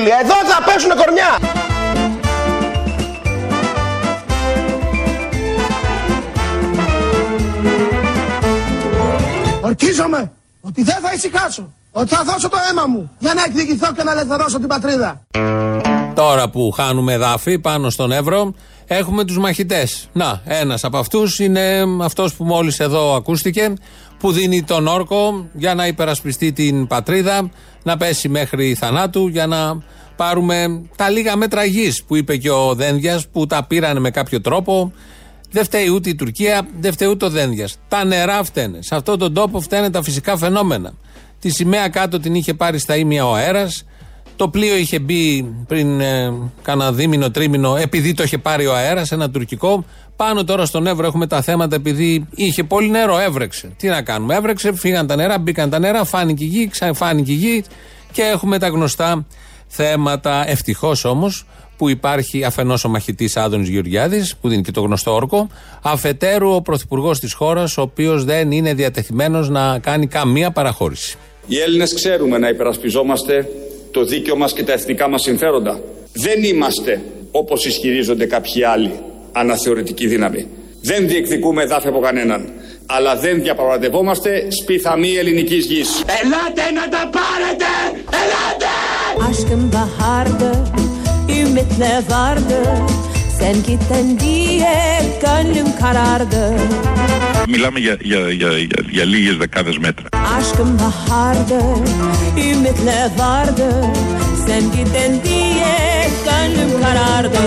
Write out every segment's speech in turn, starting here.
αγαπητοί φίλοι. Εδώ θα πέσουν κορμιά. Ορκίζομαι ότι δεν θα ησυχάσω. Ότι θα δώσω το αίμα μου για να εκδικηθώ και να ελευθερώσω την πατρίδα. Τώρα που χάνουμε δάφη πάνω στον Εύρο, έχουμε τους μαχητές. Να, ένας από αυτούς είναι αυτός που μόλις εδώ ακούστηκε, που δίνει τον όρκο για να υπερασπιστεί την πατρίδα, να πέσει μέχρι θανάτου για να πάρουμε τα λίγα μέτρα γης που είπε και ο Δένδιας, που τα πήραν με κάποιο τρόπο. Δεν φταίει ούτε η Τουρκία, δεν φταίει ούτε ο Δένδιας. Τα νερά φταίνε. Σε αυτόν τον τόπο φταίνε τα φυσικά φαινόμενα. Τη σημαία κάτω την είχε πάρει στα ίμια ο αέρας. Το πλοίο είχε μπει πριν ε, κάνα δίμηνο, τρίμηνο, επειδή το είχε πάρει ο αέρας, ένα τουρκικό. Πάνω τώρα στον Εύρο έχουμε τα θέματα επειδή είχε πολύ νερό, έβρεξε. Τι να κάνουμε, έβρεξε, φύγαν τα νερά, μπήκαν τα νερά, φάνηκε η γη, ξαφάνηκε η γη και έχουμε τα γνωστά θέματα. Ευτυχώς όμως που υπάρχει αφενός ο μαχητής Άδωνης Γεωργιάδης, που δίνει και το γνωστό όρκο, αφετέρου ο πρωθυπουργός της χώρας, ο οποίος δεν είναι διατεθειμένος να κάνει καμία παραχώρηση. Οι Έλληνες ξέρουμε να υπερασπιζόμαστε το δίκαιο μας και τα εθνικά μας συμφέροντα. Δεν είμαστε, όπως ισχυρίζονται κάποιοι άλλοι, αναθεωρητική δύναμη. Δεν διεκδικούμε εδάφη από κανέναν. Αλλά δεν διαπραγματευόμαστε σπίθαμη ελληνικής γης. Ελάτε να τα πάρετε! Ελάτε! Aşkım bahardı, ümitle vardı Sen gittin diye gönlüm karardı Μιλάμε για, για, για, για, για λίγες δεκάδες μέτρα. Aşkım bahardı, ümitle vardı Sen gittin diye gönlüm karardı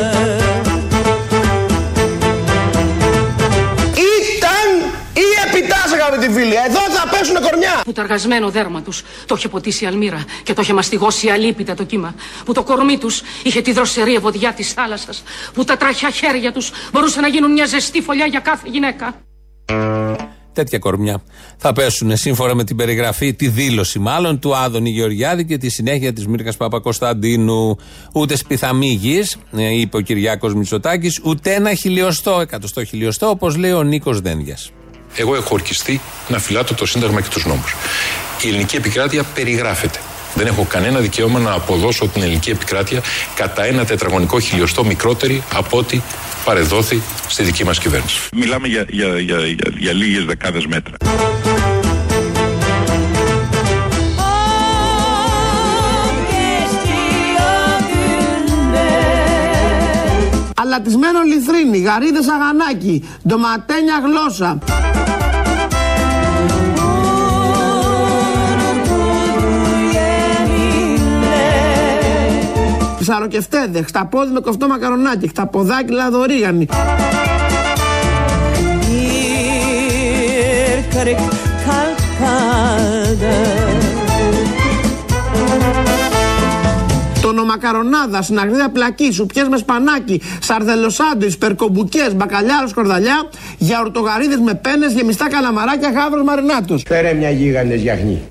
επιτάς αγαπητοί φίλοι. Εδώ θα πέσουν κορμιά. Που το αργασμένο δέρμα τους το είχε ποτίσει η αλμύρα και το είχε μαστιγώσει αλίπητα το κύμα. Που το κορμί τους είχε τη δροσερή ευωδιά της θάλασσας. Που τα τραχιά χέρια τους μπορούσαν να γίνουν μια ζεστή φωλιά για κάθε γυναίκα. Τέτοια κορμιά θα πέσουν σύμφωνα με την περιγραφή, τη δήλωση μάλλον του Άδωνη Γεωργιάδη και τη συνέχεια της Μύρκας Παπακοσταντίνου. Ούτε σπιθαμή γης, είπε ο Κυριάκος Μητσοτάκης, ούτε ένα χιλιοστό, εκατοστό χιλιοστό, όπως λέει ο Νίκος Δένδια. Εγώ έχω ορκιστεί να φυλάτω το Σύνταγμα και τους νόμους. Η ελληνική επικράτεια περιγράφεται. Δεν έχω κανένα δικαίωμα να αποδώσω την ελληνική επικράτεια κατά ένα τετραγωνικό χιλιοστό μικρότερη από ό,τι παρεδόθη στη δική μας κυβέρνηση. Μιλάμε για, για, για, για, για λίγες δεκάδες μέτρα. Αλατισμένο λιθρίνι, γαρίδες αγανάκι, ντοματένια γλώσσα. Ψαροκεφτέδες, χταπόδι με κοφτό μακαρονάκι, χταποδάκι λαδορίγανη. Τονομακαρονάδα, συναγρίδα πλακί, σουπιές με σπανάκι, σαρδελοσάντουιτς, περκομπουκές, μπακαλιάρος σκορδαλιά, γιαουρτογαρίδες με πένες, γεμιστά καλαμαράκια, γάβρος μαρινάτος. Φέρε μια γίγαντες γιαχνή.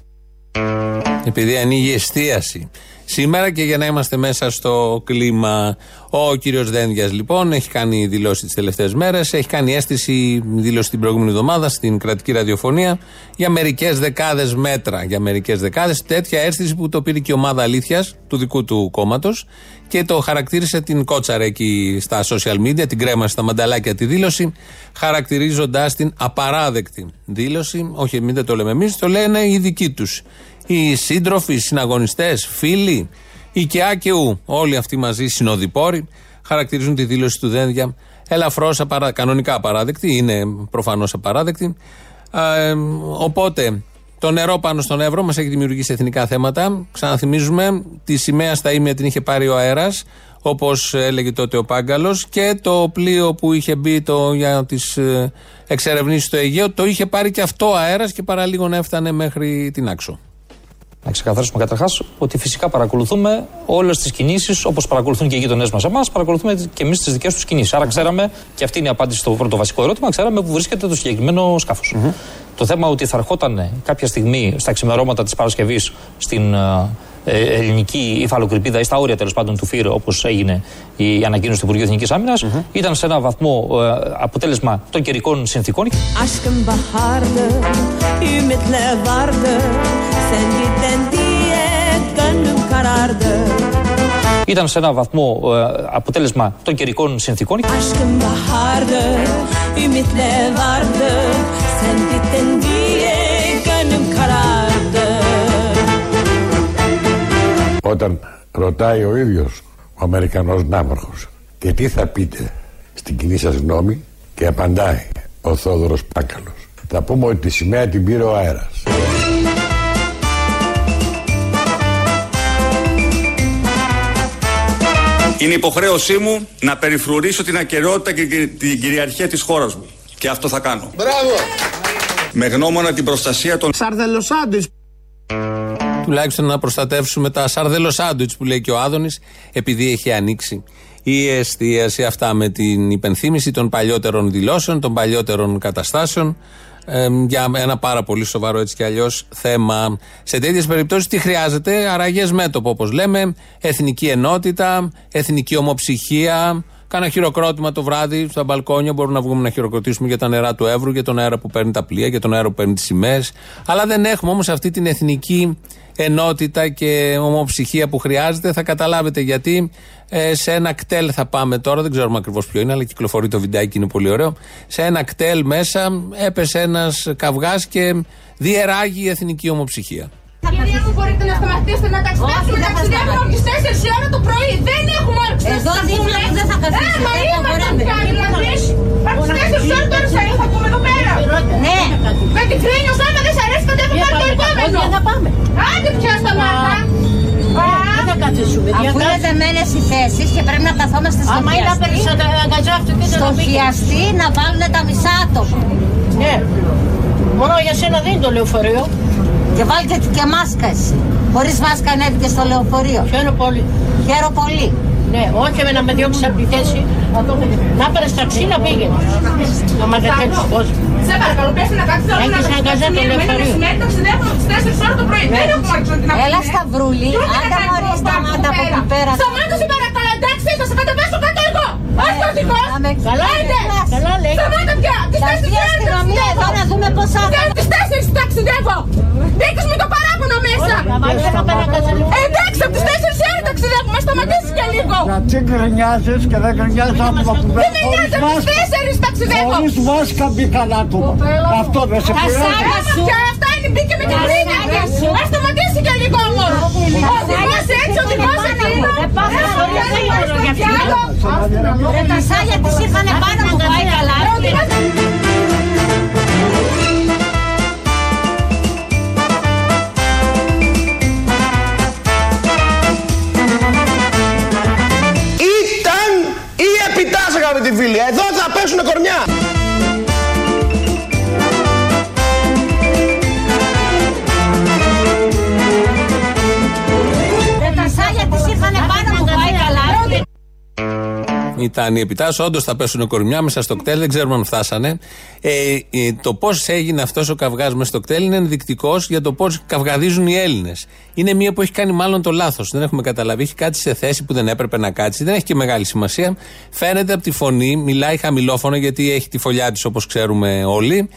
Επειδή ανοίγει η εστίαση. Σήμερα και για να είμαστε μέσα στο κλίμα, ο κύριος Δένδιας λοιπόν έχει κάνει δηλώσεις τις τελευταίες μέρες, έχει κάνει αίσθηση δήλωση την προηγούμενη εβδομάδα στην κρατική ραδιοφωνία για μερικές δεκάδες μέτρα, για μερικές δεκάδες, τέτοια αίσθηση που το πήρε και η ομάδα αλήθειας του δικού του κόμματος και το χαρακτήρισε την κότσαρα εκεί στα social media, την κρέμασε στα μανταλάκια τη δήλωση, χαρακτηρίζοντας την απαράδεκτη δήλωση, όχι μην δεν το λέμε εμείς, το λένε οι δικοί τους οι σύντροφοι, οι συναγωνιστές, φίλοι, η ΚΕΑ και ου, όλοι αυτοί μαζί συνοδοιπόροι, χαρακτηρίζουν τη δήλωση του Δένδια ελαφρώς απαρα... κανονικά απαράδεκτη, είναι προφανώς απαράδεκτη. Ε, οπότε το νερό πάνω στον Εύρο μας έχει δημιουργήσει εθνικά θέματα. Ξαναθυμίζουμε, τη σημαία στα ίμια την είχε πάρει ο αέρας, όπως έλεγε τότε ο Πάγκαλος, και το πλοίο που είχε μπει το, για τις εξερευνήσεις στο Αιγαίο το είχε πάρει και αυτό αέρας και παραλίγο να έφτανε μέχρι την άξο. Να ξεκαθαρίσουμε καταρχάς ότι φυσικά παρακολουθούμε όλες τις κινήσεις όπως παρακολουθούν και οι γείτονές μας εμάς, παρακολουθούμε και εμείς τις δικές τους κινήσεις. Άρα ξέραμε, και αυτή είναι η απάντηση στο πρώτο βασικό ερώτημα, ξέραμε που βρίσκεται το συγκεκριμένο σκάφος. Το θέμα ότι θα ερχόταν κάποια στιγμή στα ξημερώματα της Παρασκευής στην ε, ε, ελληνική υφαλοκρηπίδα ή στα όρια τέλος πάντων του ΦΥΡ, όπως έγινε η ανακοίνωση του Υπουργείου Εθνικής Άμυνας, ήταν σε ένα βαθμό ε, αποτέλεσμα των καιρικών συνθήκων. Aşkım bahardı, ümitle vardı Sen gittin diye gönlüm karardı Ήταν σε ένα βαθμό ε, αποτέλεσμα των καιρικών συνθήκων. Aşkım bahardı, ümitle vardı. Sen gittin diye gönlüm karardı. Όταν ρωτάει ο ίδιος ο Αμερικανός ναύαρχος και τι θα πείτε στην κοινή σας γνώμη; Και απαντάει ο Θόδωρος Πάκαλος. Θα πούμε ότι τη σημαία την πήρε ο αέρας. Είναι υποχρέωσή μου να περιφρουρήσω την ακαιρεότητα και την κυριαρχία της χώρας μου. Και αυτό θα κάνω. Μπράβο. Με γνώμονα την προστασία των Σαρδελοσάντουιτς. Τουλάχιστον να προστατεύσουμε τα σαρδέλο σάντουιτ που λέει και ο Άδωνης, επειδή έχει ανοίξει η εστίαση αυτά με την υπενθύμηση των παλιότερων δηλώσεων, των παλιότερων καταστάσεων. Ε, για ένα πάρα πολύ σοβαρό έτσι κι αλλιώς θέμα. Σε τέτοιες περιπτώσεις τι χρειάζεται, αραγές μέτωπο όπως λέμε, εθνική ενότητα, εθνική ομοψυχία. Κάνα χειροκρότημα το βράδυ στα μπαλκόνια. Μπορούμε να βγούμε να χειροκροτήσουμε για τα νερά του Εύρου, για τον αέρα που παίρνει τα πλοία, για τον αέρα που παίρνει τις σημαίες. Αλλά δεν έχουμε όμως αυτή την εθνική ενότητα και ομοψυχία που χρειάζεται. Θα καταλάβετε γιατί. Ε, σε ένα κτέλ θα πάμε τώρα, δεν ξέρουμε ακριβώς ποιο είναι, αλλά κυκλοφορεί το βιντεάκι, είναι πολύ ωραίο. Σε ένα κτέλ μέσα έπεσε ένας καυγάς και διεράγει η εθνική ομοψυχία. Κυρία μου, μπορείτε να σταματήσετε να ταξιδέψουμε. Ταξιδεύουμε από τις 4 η ώρα το πρωί. Δεν έχουμε όρεξη να Εδώ σας δίπλα πούμε. μου δεν θα καθίσετε, Ε, μα δεν είμαστε μπορείτε. πια, δηλαδή. Από τι 4 ώρα τώρα θα θα πούμε εδώ πέρα. Ναι. Με την κρίνιο, άμα δεν σ' αρέσει, τότε έχουμε πάρει το επόμενο. θα πάμε. Άντε πια στα μάτια. Δεν θα καθίσουμε. Αφού είναι δεμένε οι θέσεις και πρέπει να καθόμαστε στο Άμα είναι χιαστή, περισσότερο στο χιαστή να βάλουν τα μισά άτομα. Ναι. Μόνο για σένα δεν είναι το λεωφορείο. Και βάλτε και μάσκα εσύ. Χωρίς μάσκα ανέβηκε στο λεωφορείο. Χαίρομαι πολύ. Χαίρομαι πολύ. Ναι, όχι με να με διώξει από τη θέση. Να πάρει ταξί να πήγαινε. Να μα δεν θέλει κόσμο. Σε παρακαλώ, πες να κάτσεις όλα Έχεις να αγκαζά το ταξιδεύουμε. Είναι λεωφορείο. μεσημέρι, ταξιδεύουμε από τις 4 ώρα το πρωί. Δεν έχουμε όρεξη να Έλα πούμε. Σταυρούλη, Τι ούτε άντε να μωρή κάνουμε σταμάτα από εκεί πέρα. Σταμάτα σε παρακαλώ, εντάξει, θα σε κατεβάσω κάτω εγώ. Όχι ο οδηγός. Να με- Καλά Άντε. λέει. Καλά λέει. Σταμάτα πια. Τις Θα 4 έρθει η ώρα αστυνομία εδώ να δούμε πόσα Δεν τις 4 ταξιδεύω. Δείχνεις με το παράπονο μέσα. Εντάξει, από τις 4 ώρα ταξιδεύουμε. Σταματήσεις και λίγο. Γιατί γκρινιάζεις και δεν γκρινιάζεις άτομα που Δεν μπαίνουν με νοιάζει, από τις 4 ταξιδεύω. Χωρίς μάσκα μπήκαν άτομα. Αυτό δεν σε πειράζει. Άμα πια αυτά είναι μπήκε με την κρίνια. Ας σταματήσει και λίγο όμως. Ο οδηγός έτσι, ο οδηγός εκείνο. Ρε τα σάλια της είχαν πάνω μου πάει καλά. Πέσουν Ήταν η επιτάσσεω, όντως θα πέσουν κορμιά μέσα στο κτέλ, δεν ξέρουμε αν φτάσανε. Ε, ε, το πώς έγινε αυτός ο καυγάς μέσα στο κτέλ είναι ενδεικτικός για το πώς καυγαδίζουν οι Έλληνες. Είναι μία που έχει κάνει μάλλον το λάθος. Δεν έχουμε καταλάβει. Έχει κάτσει σε θέση που δεν έπρεπε να κάτσει. Δεν έχει και μεγάλη σημασία. Φαίνεται από τη φωνή, μιλάει χαμηλόφωνο γιατί έχει τη φωλιά της όπως ξέρουμε όλοι.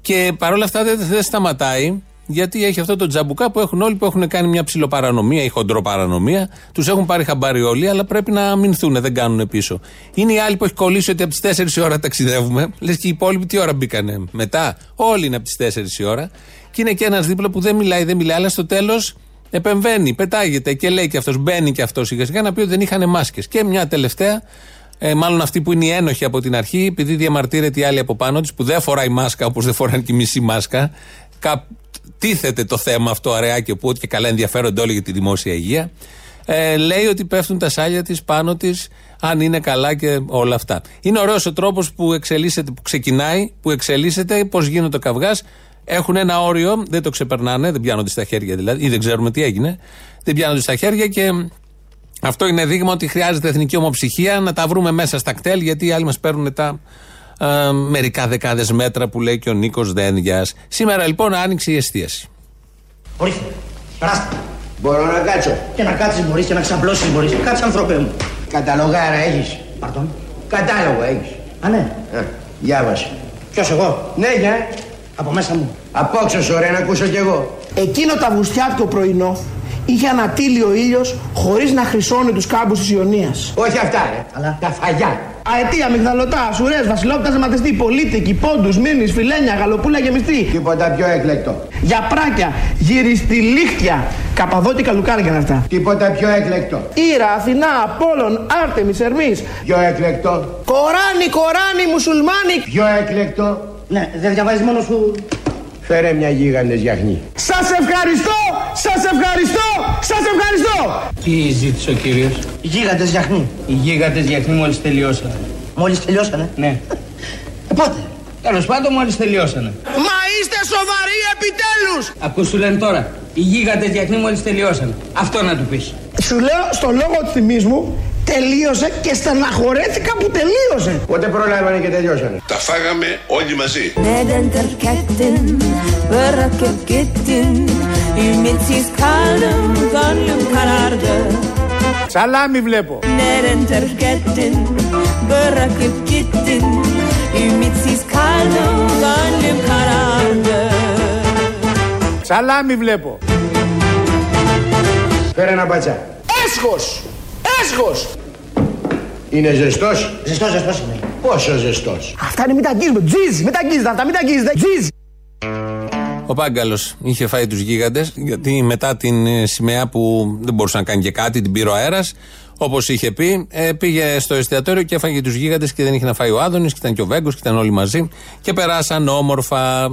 Και παρόλα αυτά δεν, δεν σταματάει. Γιατί έχει αυτό το τζαμπουκά που έχουν όλοι που έχουν κάνει μια ψηλοπαρανομία ή χοντροπαρανομία. Τους έχουν πάρει χαμπάρι όλοι, αλλά πρέπει να αμυνθούν, δεν κάνουν πίσω. Είναι οι άλλοι που έχει κολλήσει ότι από τις 4 η ώρα ταξιδεύουμε. Λες και οι υπόλοιποι τι ώρα μπήκανε; Μετά. Όλοι είναι από τις 4 η ώρα. Και είναι και ένας δίπλα που δεν μιλάει, δεν μιλάει, αλλά στο τέλος επεμβαίνει, πετάγεται και λέει και αυτός, μπαίνει και αυτός σιγά σιγά να πει ότι δεν είχαν μάσκες. Και μια τελευταία, ε, μάλλον αυτή που είναι η ένοχη από την αρχή, επειδή διαμαρτύρεται η άλλη από πάνω της που δεν φοράει μάσκα όπως δεν φοράνε και η μισή μάσκα. Κα, τίθεται το θέμα αυτό αραιά και που ότι και καλά ενδιαφέρονται όλοι για τη δημόσια υγεία. Ε, λέει ότι πέφτουν τα σάλια της πάνω της, αν είναι καλά και όλα αυτά. Είναι ωραίος ο τρόπος που εξελίσσεται, που ξεκινάει, που εξελίσσεται, πώς γίνεται ο καυγάς. Έχουν ένα όριο, δεν το ξεπερνάνε, δεν πιάνονται στα χέρια δηλαδή, ή δεν ξέρουμε τι έγινε. Δεν πιάνονται στα χέρια και αυτό είναι δείγμα ότι χρειάζεται εθνική ομοψυχία να τα βρούμε μέσα στα κτέλ, γιατί οι άλλοι μας παίρνουν τα ε, μερικά δεκάδες μέτρα που λέει και ο Νίκος Δένδιας. Σήμερα λοιπόν άνοιξε η εστίαση. Ορίστε, περάστε. Μπορώ να κάτσω. Και να κάτσεις μπορείς και να ξαπλώσεις μπορείς. Κάτσε ανθρωπέ μου. Καταλογάρα έχεις. Παρτών. Κατάλογο έχεις. Α, ναι. Ε, διάβασε. Ποιος εγώ; Ναι, για. Από μέσα μου. Απόξω, ωραία, να ακούσω κι εγώ. Εκείνο το αυγουστιάτικο πρωινό είχε ανατείλει ο ήλιος χωρίς να χρυσώνει τους κάμπους της Ιωνίας. Όχι αυτά, ρε. Αλλά τα φαγιά. Αετία, μυγδαλωτά, σουρέ, βασιλόπτα, ζεματιστή, πολίτικη, πόντους, μήνυ, φιλένια, γαλοπούλα γεμιστή. Τίποτα πιο έκλεκτο. Για πράκια, γυριστηλίχτια, καπαδότικα λουκάρια είναι αυτά. Τίποτα πιο έκλεκτο. Ήρα, Αθηνά, Απόλλων, Άρτεμις, Ερμής. Πιο έκλεκτο. Κοράνι, Κοράνι, Μουσουλμάνι. Πιο έκλεκτο. Ναι, δεν διαβάζεις μόνος σου. Φέρε μια γίγαντες γιαχνή. Σας ευχαριστώ, σας ευχαριστώ, σας ευχαριστώ. Τι ζήτησε ο κύριος; Οι γίγαντες γιαχνή. Οι γίγαντες γιαχνή μόλις τελειώσανε. Μόλις τελειώσανε; Ναι. Ε, πότε; Τέλος πάντων μόλις τελειώσανε. Μα είστε σοβαροί επιτέλους. Ακούς σου λένε τώρα. Οι γίγαντες γιαχνή μόλις τελειώσανε. Αυτό να του πεις. Σου λέω στο λόγο της τιμής μου, τελείωσε και στεναχωρέθηκα που τελείωσε. Πότε προλάβανε και τελειώσανε; Τα φάγαμε όλοι μαζί. Neden terkettin, bırakıp gittin Ümitsiz kaldım, gönlüm karardı Σαλάμι βλέπω. Neden terkettin, bırakıp gittin Ümitsiz kaldım, gönlüm karardı Σαλάμι βλέπω. Φέρε ένα μπατσά. Έσχος, έσχος. Είναι ζεστός; Ζεστός, ζεστός είναι. Πόσο ζεστός; Αυτά είναι μην τα αγγίζουμε. Τζιζ, μην τα αγγίζετε αυτά, μην τα αγγίζετε. Τζιζ. Ο Πάγκαλος είχε φάει τους γίγαντες, γιατί μετά την ε, σημαία που δεν μπορούσε να κάνει και κάτι, την πήρε ο αέρας. Όπως είχε πει, ε, πήγε στο εστιατόριο και έφαγε τους γίγαντες και δεν είχε να φάει ο Άδωνης, και ήταν και ο Βέγκος και ήταν όλοι μαζί. Και περάσαν όμορφα.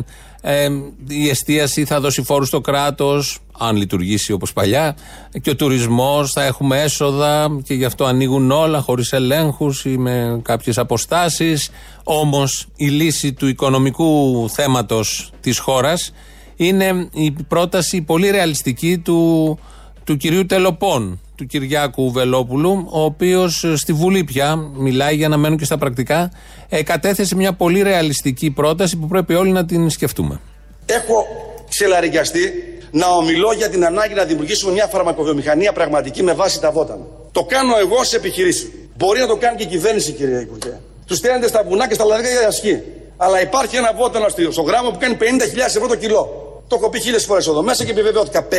Ε, η εστίαση θα δώσει φόρους στο κράτος, αν λειτουργήσει όπως παλιά. Και ο τουρισμός θα έχουμε έσοδα και γι' αυτό ανοίγουν όλα χωρίς ελέγχους ή με κάποιες αποστάσεις. Όμως η λύση του οικονομικού θέματος της χώρας είναι η πρόταση πολύ ρεαλιστική του, του κυρίου Τελοπών, του Κυριάκου Βελόπουλου, ο οποίος στη Βουλή πια μιλάει για να μένουν και στα πρακτικά. Ε, κατέθεσε μια πολύ ρεαλιστική πρόταση που πρέπει όλοι να την σκεφτούμε. Έχω ξελαρικιαστεί να ομιλώ για την ανάγκη να δημιουργήσουμε μια φαρμακοβιομηχανία πραγματική με βάση τα βότανα. Το κάνω εγώ σε επιχειρήσεις. Μπορεί να το κάνει και η κυβέρνηση, κύριε Υπουργέ. Τους στέλνετε στα βουνά και στα λαδιά για ασχή. Αλλά υπάρχει ένα βότανο στο γράμμα που κάνει 50.000 ευρώ το κιλό. Το έχω πει χίλιες φορές εδώ μέσα και επιβεβαιώθηκα. 50.000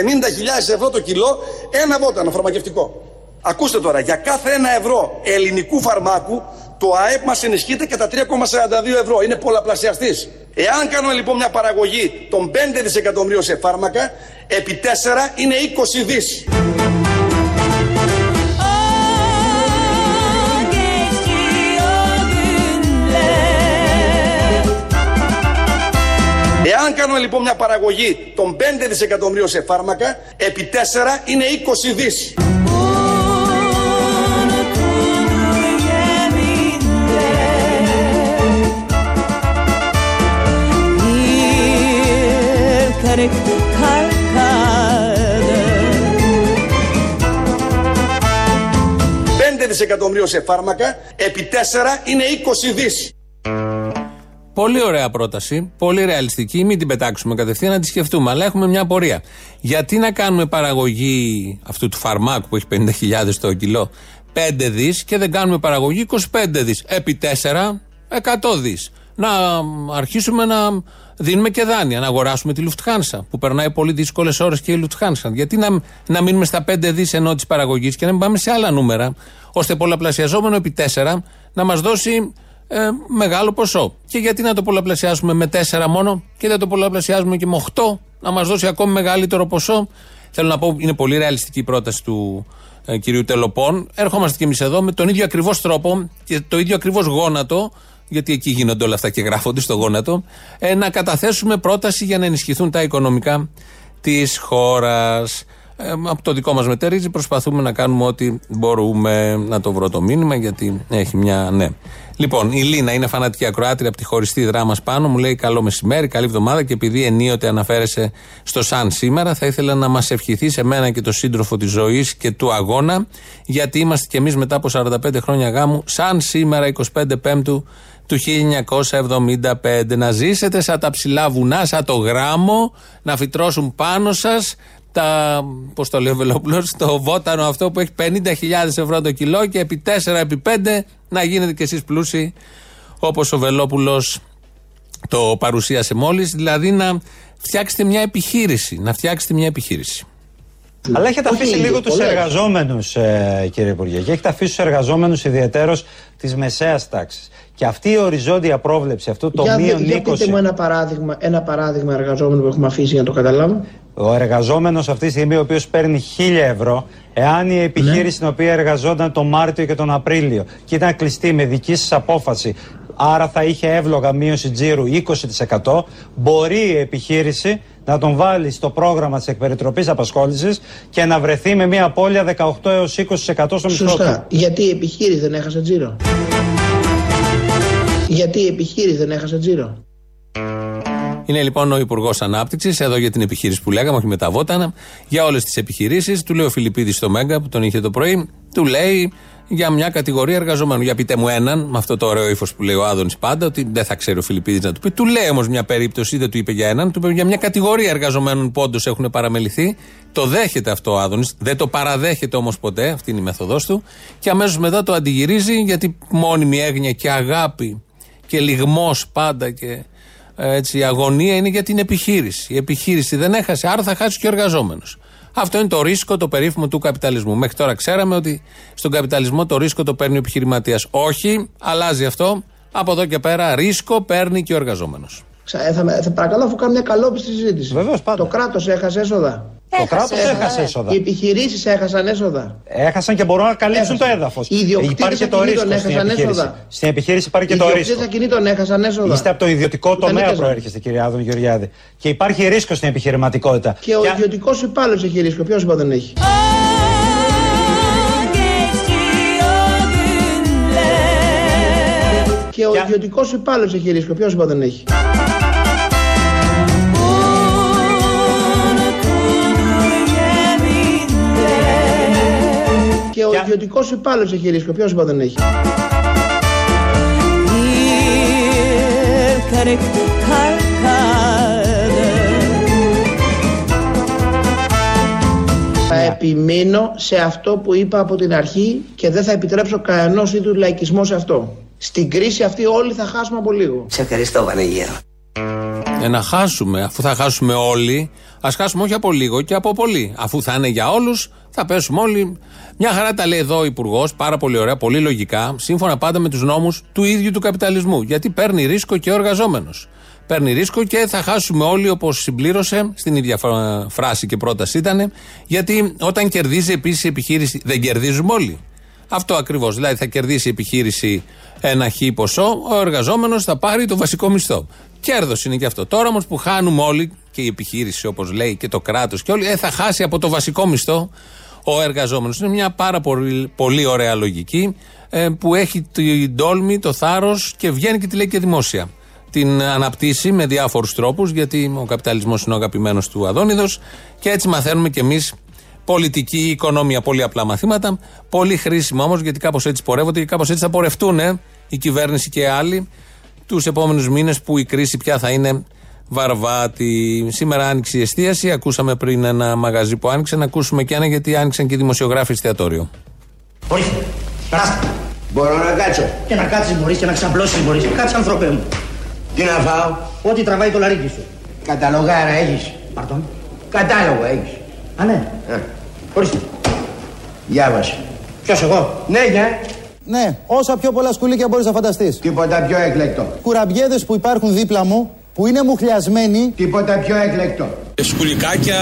ευρώ το κιλό ένα βότανο φαρμακευτικό. Ακούστε τώρα, για κάθε ένα ευρώ ελληνικού φαρμάκου το ΑΕΠ μας ενισχύεται κατά 3,42 ευρώ. Είναι πολλαπλασιαστής. Εάν κάνουμε λοιπόν μια παραγωγή των 5 δισεκατομμυρίων σε φάρμακα, επί 4 είναι 20 δις. Εάν κάνουμε λοιπόν μια παραγωγή των 5 δισεκατομμυρίων σε φάρμακα, επί 4 είναι 20 δις. Bir kırık kalp kaldı 5 δισεκατομμυρίων σε φάρμακα, επί 4 είναι 20 δις. Πολύ ωραία πρόταση, πολύ ρεαλιστική. Μην την πετάξουμε κατευθείαν, να τη σκεφτούμε. Αλλά έχουμε μια απορία. Γιατί να κάνουμε παραγωγή αυτού του φαρμάκου που έχει 50.000 το κιλό 5 δις και δεν κάνουμε παραγωγή 25 δις. Επί 4, 100 δις. Να αρχίσουμε να δίνουμε και δάνεια, να αγοράσουμε τη Lufthansa που περνάει πολύ δύσκολες ώρες και η Lufthansa. Γιατί να, να μείνουμε στα 5 δις ενώ της παραγωγής και να μην πάμε σε άλλα νούμερα, ώστε πολλαπλασιαζόμενο επί 4 να μας δώσει ε, μεγάλο ποσό. Και γιατί να το πολλαπλασιάσουμε με 4 μόνο και δεν το πολλαπλασιάζουμε και με 8, να μας δώσει ακόμη μεγαλύτερο ποσό. Θέλω να πω, είναι πολύ ρεαλιστική η πρόταση του ε, κυρίου Τελοπών. Ερχόμαστε κι εμείς εδώ με τον ίδιο ακριβώς τρόπο και το ίδιο ακριβώς γόνατο, γιατί εκεί γίνονται όλα αυτά και γράφονται στο γόνατο, ε, να καταθέσουμε πρόταση για να ενισχυθούν τα οικονομικά της χώρας. Ε, από το δικό μας μετερίζει προσπαθούμε να κάνουμε ό,τι μπορούμε να το βρω το μήνυμα γιατί έχει μια ναι. Λοιπόν, η Λίνα είναι φανατική ακροάτρια από τη χωριστή δράμα πάνω. Μου λέει καλό μεσημέρι, καλή εβδομάδα και επειδή ενίοτε αναφέρεσαι στο Σαν σήμερα, θα ήθελα να μας ευχηθείς σε μένα και το σύντροφο της ζωής και του αγώνα, γιατί είμαστε κι εμείς μετά από 45 χρόνια γάμου, σαν σήμερα 25 Πέμπτου του 1975. Να ζήσετε σαν τα ψηλά βουνά, σαν το γράμμο, να φυτρώσουν πάνω σας τα, πώς το λέει ο Βελόπουλος, το βότανο αυτό που έχει 50.000 ευρώ το κιλό και επί 4 επί 5 να γίνετε κι εσείς πλούσιοι όπως ο Βελόπουλος το παρουσίασε μόλις. Δηλαδή να φτιάξετε μια επιχείρηση. Να φτιάξετε μια επιχείρηση. Αλλά έχετε Όχι αφήσει λίγες, λίγο τους πολλές. εργαζόμενους, ε, κύριε Υπουργέ, και έχετε αφήσει τους εργαζόμενους ιδιαίτερω της μεσαίας τάξης. Και αυτή η οριζόντια πρόβλεψη, αυτό το για, δε- μείον για 20. πείτε μου ένα παράδειγμα, ένα παράδειγμα εργαζόμενο που έχουμε αφήσει για να το καταλάβω. Ο εργαζόμενος αυτή τη στιγμή, ο οποίος παίρνει 1000 ευρώ, εάν η επιχείρηση Ναι. στην οποία εργαζόταν τον Μάρτιο και τον Απρίλιο και ήταν κλειστή με δική σας απόφαση, άρα θα είχε εύλογα μείωση τζίρου 20%, μπορεί η επιχείρηση να τον βάλει στο πρόγραμμα της εκπεριτροπής απασχόλησης και να βρεθεί με μια απώλεια 18 έως 20% στο μισθό του. Σωστά. Γιατί η επιχείρηση δεν έχασε τζίρο; Γιατί η επιχείρηση δεν έχασε τζίρο; Είναι λοιπόν ο Υπουργός Ανάπτυξης, εδώ για την επιχείρηση που λέγαμε, όχι με τα βότανα, για όλες τις επιχειρήσεις. Του λέει ο Φιλιππίδης στο Μέγκα που τον είχε το πρωί, του λέει για μια κατηγορία εργαζομένων. Για πείτε μου έναν, με αυτό το ωραίο ύφος που λέει ο Άδωνης πάντα, ότι δεν θα ξέρει ο Φιλιππίδης να του πει. Του λέει όμως μια περίπτωση, δεν του είπε για έναν, του είπε για μια κατηγορία εργαζομένων που όντως έχουν παραμεληθεί. Το δέχεται αυτό ο Άδωνης, δεν το παραδέχεται όμως ποτέ, αυτή είναι η μέθοδός του. Και αμέσως μετά το αντιγυρίζει γιατί μόνιμη έγνοια και αγάπη και λιγμός πάντα και ε, έτσι, η αγωνία είναι για την επιχείρηση. Η επιχείρηση δεν έχασε, άρα θα χάσει και ο εργαζόμενος. Αυτό είναι το ρίσκο, το περίφημο του καπιταλισμού. Μέχρι τώρα ξέραμε ότι στον καπιταλισμό το ρίσκο το παίρνει ο επιχειρηματίας. Όχι, αλλάζει αυτό. Από εδώ και πέρα ρίσκο παίρνει και ο εργαζόμενος. Ξα- ε, Θα, θα παρακαλώ αφού κάνω μια καλόπιστη συζήτηση. Βεβαίως, πάντα. Το κράτος έχασε έσοδα. Το κράτος έχασε έσοδα. Οι επιχειρήσεις έχασαν έσοδα. Έχασαν και μπορούν να καλύψουν Έχασαν. το έδαφος. Οι ιδιοκτήτες Υπάρχει και το ακινήτων ρίσκο στην έχασαν επιχείρηση. έσοδα. Στην επιχείρηση υπάρχει και Οι το ιδιοκτήτες ρίσκο. ακινήτων έχασαν έσοδα. Είστε από το ιδιωτικό Ήταν τομέα έσοδα. προέρχεστε, κύριε Άδων Γεωργιάδη. Και υπάρχει ρίσκο στην επιχειρηματικότητα. Και ο ιδιωτικός υπάλληλος έχει ρίσκο. Ποιος είπα δεν έχει; Και ο ιδιωτικός υπάλληλος έχει ρίσκο. Ποιος είπα δεν έχει; Και ο ιδιωτικός υπάλληλος έχει ρίσκο. Ποιος είπα δεν έχει. Θα επιμείνω σε αυτό που είπα από την αρχή και δεν θα επιτρέψω κανένας είδου λαϊκισμό σε αυτό. Στην κρίση αυτή όλοι θα χάσουμε από λίγο. Σε ευχαριστώ Βανεγέρο. Ε, να χάσουμε, αφού θα χάσουμε όλοι, ας χάσουμε όχι από λίγο και από πολύ. Αφού θα είναι για όλους, θα πέσουμε όλοι. Μια χαρά τα λέει εδώ ο Υπουργός, πάρα πολύ ωραία, πολύ λογικά, σύμφωνα πάντα με τους νόμους του ίδιου του καπιταλισμού. Γιατί παίρνει ρίσκο και ο εργαζόμενος. Παίρνει ρίσκο και θα χάσουμε όλοι όπως συμπλήρωσε, στην ίδια φρα- φράση και πρόταση ήταν, γιατί όταν κερδίζει επίσης η επιχείρηση, δεν κερδίζουμε όλοι. Αυτό ακριβώς. Δηλαδή θα κερδίσει η επιχείρηση ένα χ ποσό, ο εργαζόμενος θα πάρει το βασικό μισθό. Κέρδος είναι και αυτό. Τώρα όμως που χάνουμε όλοι, και η επιχείρηση όπως λέει και το κράτος και όλοι, ε, θα χάσει από το βασικό μισθό ο εργαζόμενος. Είναι μια πάρα πολύ, πολύ ωραία λογική ε, που έχει την τόλμη, το θάρρος και βγαίνει και τη λέει και δημόσια. Την αναπτύσσει με διάφορους τρόπους, γιατί ο καπιταλισμός είναι ο αγαπημένος του Αδόνιδος και έτσι μαθαίνουμε κι εμείς πολιτική οικονομία. Πολύ απλά μαθήματα. Πολύ χρήσιμα όμως, γιατί κάπως έτσι πορεύονται και κάπως έτσι θα πορευτούν ε, η κυβέρνηση και άλλοι τους επόμενους μήνες που η κρίση πια θα είναι βαρβάτη. Σήμερα άνοιξε η εστίαση. Ακούσαμε πριν ένα μαγαζί που άνοιξε. Να ακούσουμε και ένα γιατί άνοιξαν και οι δημοσιογράφοι εστιατόριο. Ορίστε, περάστε. Μπορώ να κάτσω. Και να κάτσεις μπορείς και να ξαπλώσεις μπορείς. Κάτσε ανθρωπέ μου. Τι να φάω; Ό,τι τραβάει το λαρίκι σου. Καταλογάρα έχεις. Παρτών. Κατάλογο έχεις. Α, ναι. Ε, Ορίστε. Διάβασε. Ποιος εγώ; Ναι, για. Ναι, όσα πιο πολλά σκουλίκια μπορείς να φανταστείς. Τίποτα πιο εκλεκτό. Κουραμπιέδες που υπάρχουν δίπλα μου, που είναι μουχλιασμένοι. Τίποτα πιο εκλεκτό. Σκουλικάκια,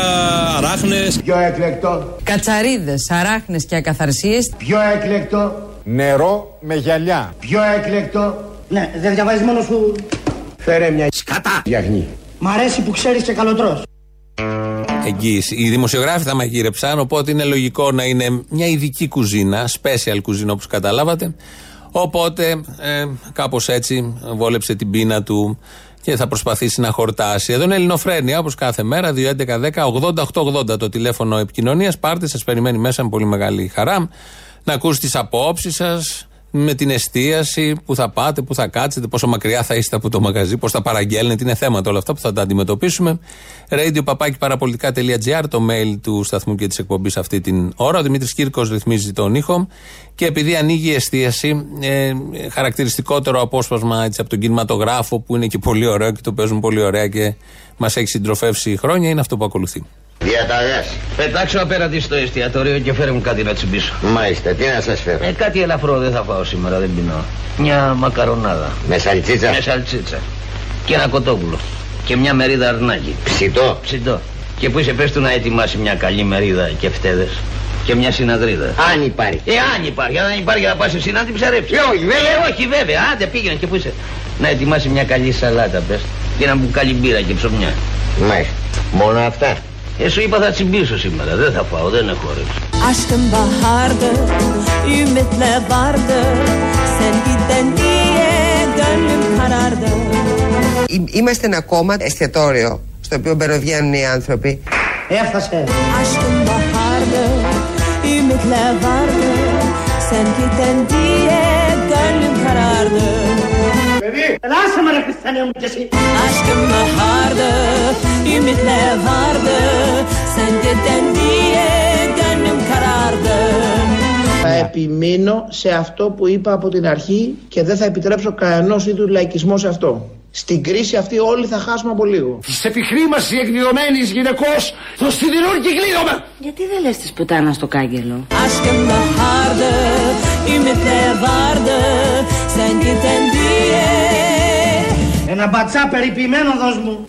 αράχνες. Πιο εκλεκτό. Κατσαρίδες, αράχνες και ακαθαρσίες. Πιο εκλεκτό. Νερό με γυαλιά. Πιο εκλεκτό. Ναι, δεν διαβάζεις μόνο σου. Φέρε μια σκατά. Γιαχνή. Μ' αρέσει που ξέρεις και καλοτρός. Εγγύηση. Οι δημοσιογράφοι θα μαγείρεψαν, οπότε είναι λογικό να είναι μια ειδική κουζίνα, special κουζίνα όπως καταλάβατε. Οπότε ε, κάπως έτσι βόλεψε την πείνα του και θα προσπαθήσει να χορτάσει. Εδώ είναι Ελληνοφρένια, όπως κάθε μέρα, 2.11.10.80.880 το τηλέφωνο επικοινωνίας. Πάρτε, σας περιμένει μέσα με πολύ μεγάλη χαρά να ακούσει τις απόψεις σας, με την εστίαση, που θα πάτε, που θα κάτσετε, πόσο μακριά θα είστε από το μαγαζί, πώς θα παραγγέλνετε. Είναι θέματα όλα αυτά που θα τα αντιμετωπίσουμε. Radio papakiparapolitica.gr, το mail του σταθμού και της εκπομπής αυτή την ώρα. Ο Δημήτρης Κύρκος ρυθμίζει τον ήχο. Και επειδή ανοίγει η εστίαση, ε, χαρακτηριστικότερο απόσπασμα έτσι, από τον κινηματογράφο που είναι και πολύ ωραίο και το παίζουν πολύ ωραία και μας έχει συντροφεύσει χρόνια, είναι αυτό που ακολουθεί. Διαταγάς. Πετάξω απέναντι στο εστιατόριο και φέρε μου κάτι να τσιμπήσω. Μάλιστα, τι να σας φέρω. Ε, κάτι ελαφρό δεν θα φάω σήμερα, δεν πεινώ. Μια μακαρονάδα. Με σαλτσίτσα. Με σαλτσίτσα. Και ένα κοτόπουλο. Και μια μερίδα αρνάκι. Ψητό. Ψητό. Και που είσαι πες του να ετοιμάσει μια καλή μερίδα και φτέδες. Και μια συναδρίδα. Αν υπάρχει. Ε, αν υπάρχει. Αν υπάρχει θα πας εσύ να την ψαρέψεις. Ε, όχι, βέβαια. Ε, όχι, βέβαια. Άντε πήγαινε και που είσαι. Να ετοιμάσει μια καλή σαλάτα πες. Και ένα μπουκάλι μπύρα και ψωμιά. Μάλιστα. Μόνο αυτά. Ε, σου είπα θα τσιμπήσω σήμερα. Δεν θα φάω, δεν έχω όρεξη. Aşkım bahardı, ümitle vardı Sen giden diye gönlüm karardı Εί- Είμαστε ένα κόμμα εστιατόριο στο οποίο μπεροβγαίνουν οι άνθρωποι. Έφτασε. Aşkım bahardı, ümitle vardı Sen giden diye gönlüm karardı Παιδί, ελάσε με ρε Χριστιανέ μου κι εσύ. Aşkım bahardı, ümitle vardı Sen giden diye gönlüm karardı Θα επιμείνω σε αυτό που είπα από την αρχή και δεν θα επιτρέψω κανένας είδους λαϊκισμό σε αυτό. Στην κρίση αυτή όλοι θα χάσουμε από λίγο. Της επιχρήμασης εκδηλωμένης γυναικός στο σιδηρούν και κλείδωμα. Γιατί δεν λες της πουτάνα στο κάγκελο; Aşkım bahardı, ümitle vardı Sen giden diye Ένα μπατσά περιποιημένο δώσ' μου.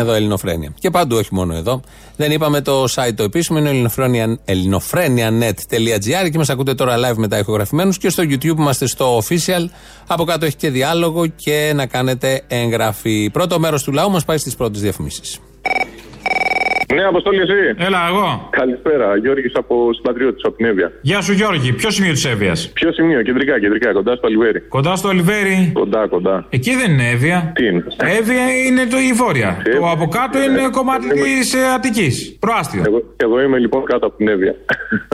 Εδώ Ελληνοφρένια. Και παντού, όχι μόνο εδώ. Δεν είπαμε το site το επίσημο, είναι ελληνοφρένια- ελληνοφρένια.net.gr και μας ακούτε τώρα live μετά ηχογραφημένους και στο YouTube είμαστε στο official. Από κάτω έχει και διάλογο και να κάνετε εγγραφή. Πρώτο μέρος του λαού μας πάει στις πρώτες διαφημίσεις. Ναι, Αποστόλη, εσύ. Έλα, εγώ. Καλησπέρα. Γιώργης από Συμπατριώτη, από την Εύβοια. Γεια σου, Γιώργη. Ποιο σημείο της Εύβοιας; Ποιο σημείο, κεντρικά, κεντρικά, κοντά στο Αλιβέρι. Κοντά στο Ολιβέρι. Κοντά, κοντά. Εκεί δεν είναι Εύβοια. Τι είναι; Εύβοια είναι το η Βόρεια. Ε, Το από κάτω είναι κομμάτι της Αττικής. Προάστιο. Εγώ, εγώ είμαι λοιπόν κάτω από την Εύβοια.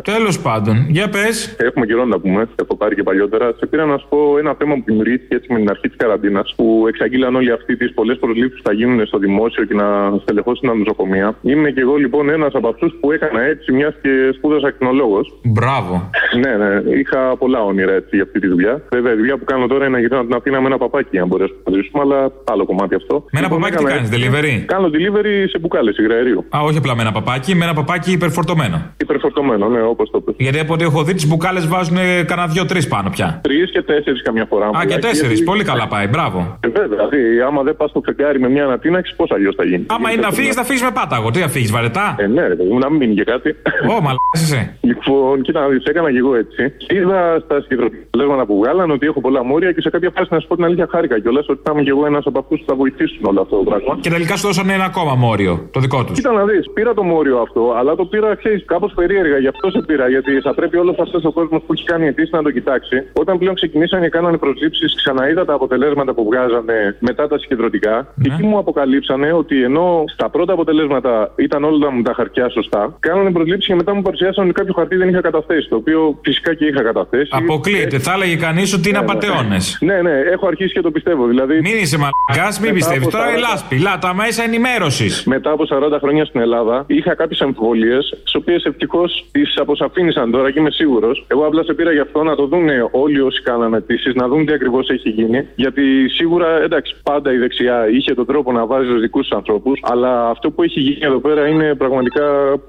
Τέλος πάντων, για πες. Έχουμε καιρό να τα πούμε, το έχω πάρει και παλιότερα. Σε πήρα να σου πω ένα θέμα που δημιουργήθηκε έτσι με την αρχή της καραντίνας, που εξαγγείλαν όλοι αυτοί τις πολλές προσλήψεις που θα γίνουν στο δημόσιο και να στελεχώσουν τα νοσοκομεία. Είμαι και εγώ λοιπόν ένας από αυτούς που έκανα έτσι, μιας και σπούδασα ακτινολόγος. Μπράβο. Ναι, ναι, είχα πολλά όνειρα έτσι για αυτή τη δουλειά. Βέβαια, η δουλειά που κάνω τώρα είναι να γυρνάω την Αθήνα με ένα παπάκι, αν μπορέσουμε να ζήσουμε, αλλά άλλο κομμάτι αυτό. Με ένα Λοιπόν, παπάκι τι έκανα κάνεις, έτσι. delivery; Κάνω delivery σε μπουκάλε υγραερίου. Α, όχι απλά με ένα παπάκι, με ένα παπάκι υπερφορτωμένο. Υπερφορτωμένο, ναι, όπως το πες. Γιατί από ό,τι έχω δει, τις μπουκάλες βάζουν κανένα δύο-τρεις πάνω πια. Τρεις και τέσσερις καμιά φορά. Α, και μαλάκι, τέσσερις. γιατί- Πολύ καλά πάει. Μπράβο. Ε, βέβαια, δηλαδή, άμα δεν πας στο ξεκάρι με μια ανατείναξη, πώς αλλιώς θα γίνει. Άμα είναι να φύγεις, θα φύγεις με πάταγο. Τι θα φύγεις, βαρετά; Ε, ναι, ρε, παιδί μου, να μην μείνει και κάτι. Ω, μαλάκας είσαι. Λοιπόν, κοίτα να δεις, έκανα και εγώ έτσι. Είδα στα συγκεντρωτικά που βγάλαν ότι έχω πολλά μόρια και σε κάποια φάση να σου πω την αλήθεια χάρηκα κιόλας ότι θα είμαι κι εγώ ένας από αυτούς που θα βοηθήσουν όλο αυτό το πράγμα. Και τελικά σου δώσανε ένα ακόμα μόριο, το δικό τους. Κοίτα να δεις, πήρα το μόριο αυτό, αλλά το πήρα, ξέρεις, κάπως περίεργα. Γι' αυτό σε πήρα. Γιατί θα πρέπει όλος αυτός ο κόσμος που έχει κάνει αιτήσεις να το κοιτάξει. Όταν πλέον ξεκινήσαν και κάνανε προσλήψεις, ξαναείδα τα αποτελέσματα που βγάζανε μετά τα συγκεντρωτικά. Και εκεί μου αποκαλύψανε ότι ενώ στα πρώτα αποτελέσματα ήταν όλα μου τα χαρτιά σωστά, κάνανε προσλήψει και μετά μου παρουσιάσαν ότι κάποιο χαρτί δεν είχα καταθέσει. Το οποίο φυσικά και είχα καταθέσει. Αποκλείεται. Θα έλεγε κανείς ότι είναι Ναι, ναι. απαταιώνες. Ναι, ναι, έχω αρχίσει και το πιστεύω. Δηλαδή, Μην είσαι μαλακάς, μην μετά πιστεύεις. από Τώρα η 40 λάσπη, λά, τα μέσα ενημέρωσης. Μετά από 40 χρόνια στην Ελλάδα, είχα κάποιες αμφιβολίες, τι οποίες ευτυχώς τις αποσαφήνισαν τώρα και είμαι σίγουρος. Εγώ απλά σε πήρα γι' αυτό να το δουν όλοι όσοι κάνανε αιτήσεις, να δουν τι ακριβώς έχει γίνει. Γιατί σίγουρα, εντάξει, πάντα η δεξιά είχε τον τρόπο να βάζει του δικούς τους ανθρώπους, αλλά αυτό που έχει γίνει εδώ πέρα είναι πραγματικά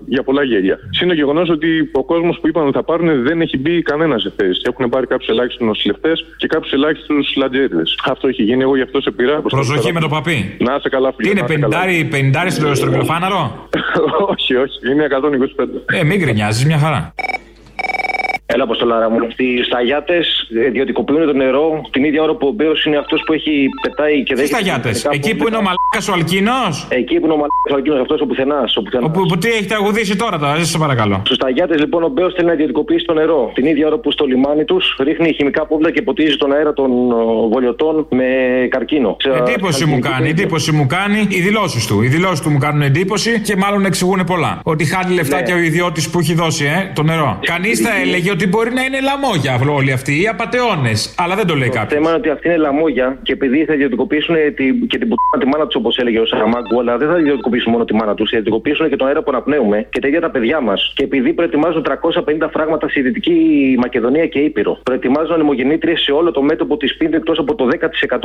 για πολλά γέλια. Είναι το γεγονός ότι ο κόσμος που είπαν ότι θα πάρουν δεν έχει μπει κανένας σε θέση. Έχουν πάρει κάποιους ελάχιστους νοσηλευτές και κάποιους ελάχιστους λατζέριδε. Αυτό έχει γίνει, εγώ γι' αυτό σε πήρα. Προσοχή με το παπί. Να είσαι καλά, φίλε. Τι είναι, να είσαι καλά. 50 50 στο στρογγυλοφάναρο; όχι, όχι, είναι 125. Ε, μην γκρινιάζεις, μια χαρά. Έλα, Αποστολάρα μου. Οι σταγιάτε ιδιωτικοποιούν το νερό την ίδια ώρα που ο Μπέος είναι αυτός που έχει πετάει και δεν Τι σταγιάτε, εκεί που είναι ο μαλάκας ο Αλκίνος; Εκεί που είναι ο μαλάκας ο Αλκίνος, αυτός ο πουθενάς. Ο πουθενάς. Που, που τι έχει τραγουδήσει τώρα, τώρα, σε παρακαλώ. Στους σταγιάτε, λοιπόν, ο Μπέος θέλει να ιδιωτικοποιήσει το νερό. Την ίδια ώρα που στο λιμάνι τους ρίχνει χημικά πόβλα και ποτίζει τον αέρα των ο, βολιωτών με καρκίνο. Ξα- Εντύπωση μου κάνει, εντύπωση μου κάνει οι δηλώσεις του. Οι δηλώσεις του μου κάνουν εντύπωση και μάλλον εξηγούν πολλά. Ότι χάνει λεφτά Ναι. και ο ιδιώτης που έχει δώσει, ε, το νερό. Κανείς θα έλεγε ότι μπορεί να είναι λαμόγια όλοι αυτοί, οι απαταιώνες. Αλλά δεν το λέει Το κάποιος. θέμα είναι ότι αυτή είναι λαμόγια και επειδή θα ιδιωτικοποιήσουν τη, και την πουτάνα τη μάνα τους, όπως έλεγε ο Σαραμάγκου, αλλά δεν θα ιδιωτικοποιήσουν μόνο τη μάνα τους, θα ιδιωτικοποιήσουν και τον αέρα που αναπνέουμε και τα ίδια τα παιδιά μας. Και επειδή προετοιμάζουν 350 φράγματα στη Δυτική Μακεδονία και Ήπειρο, προετοιμάζουν ανεμογεννήτριες σε όλο το μέτωπο της πίντη εκτός από το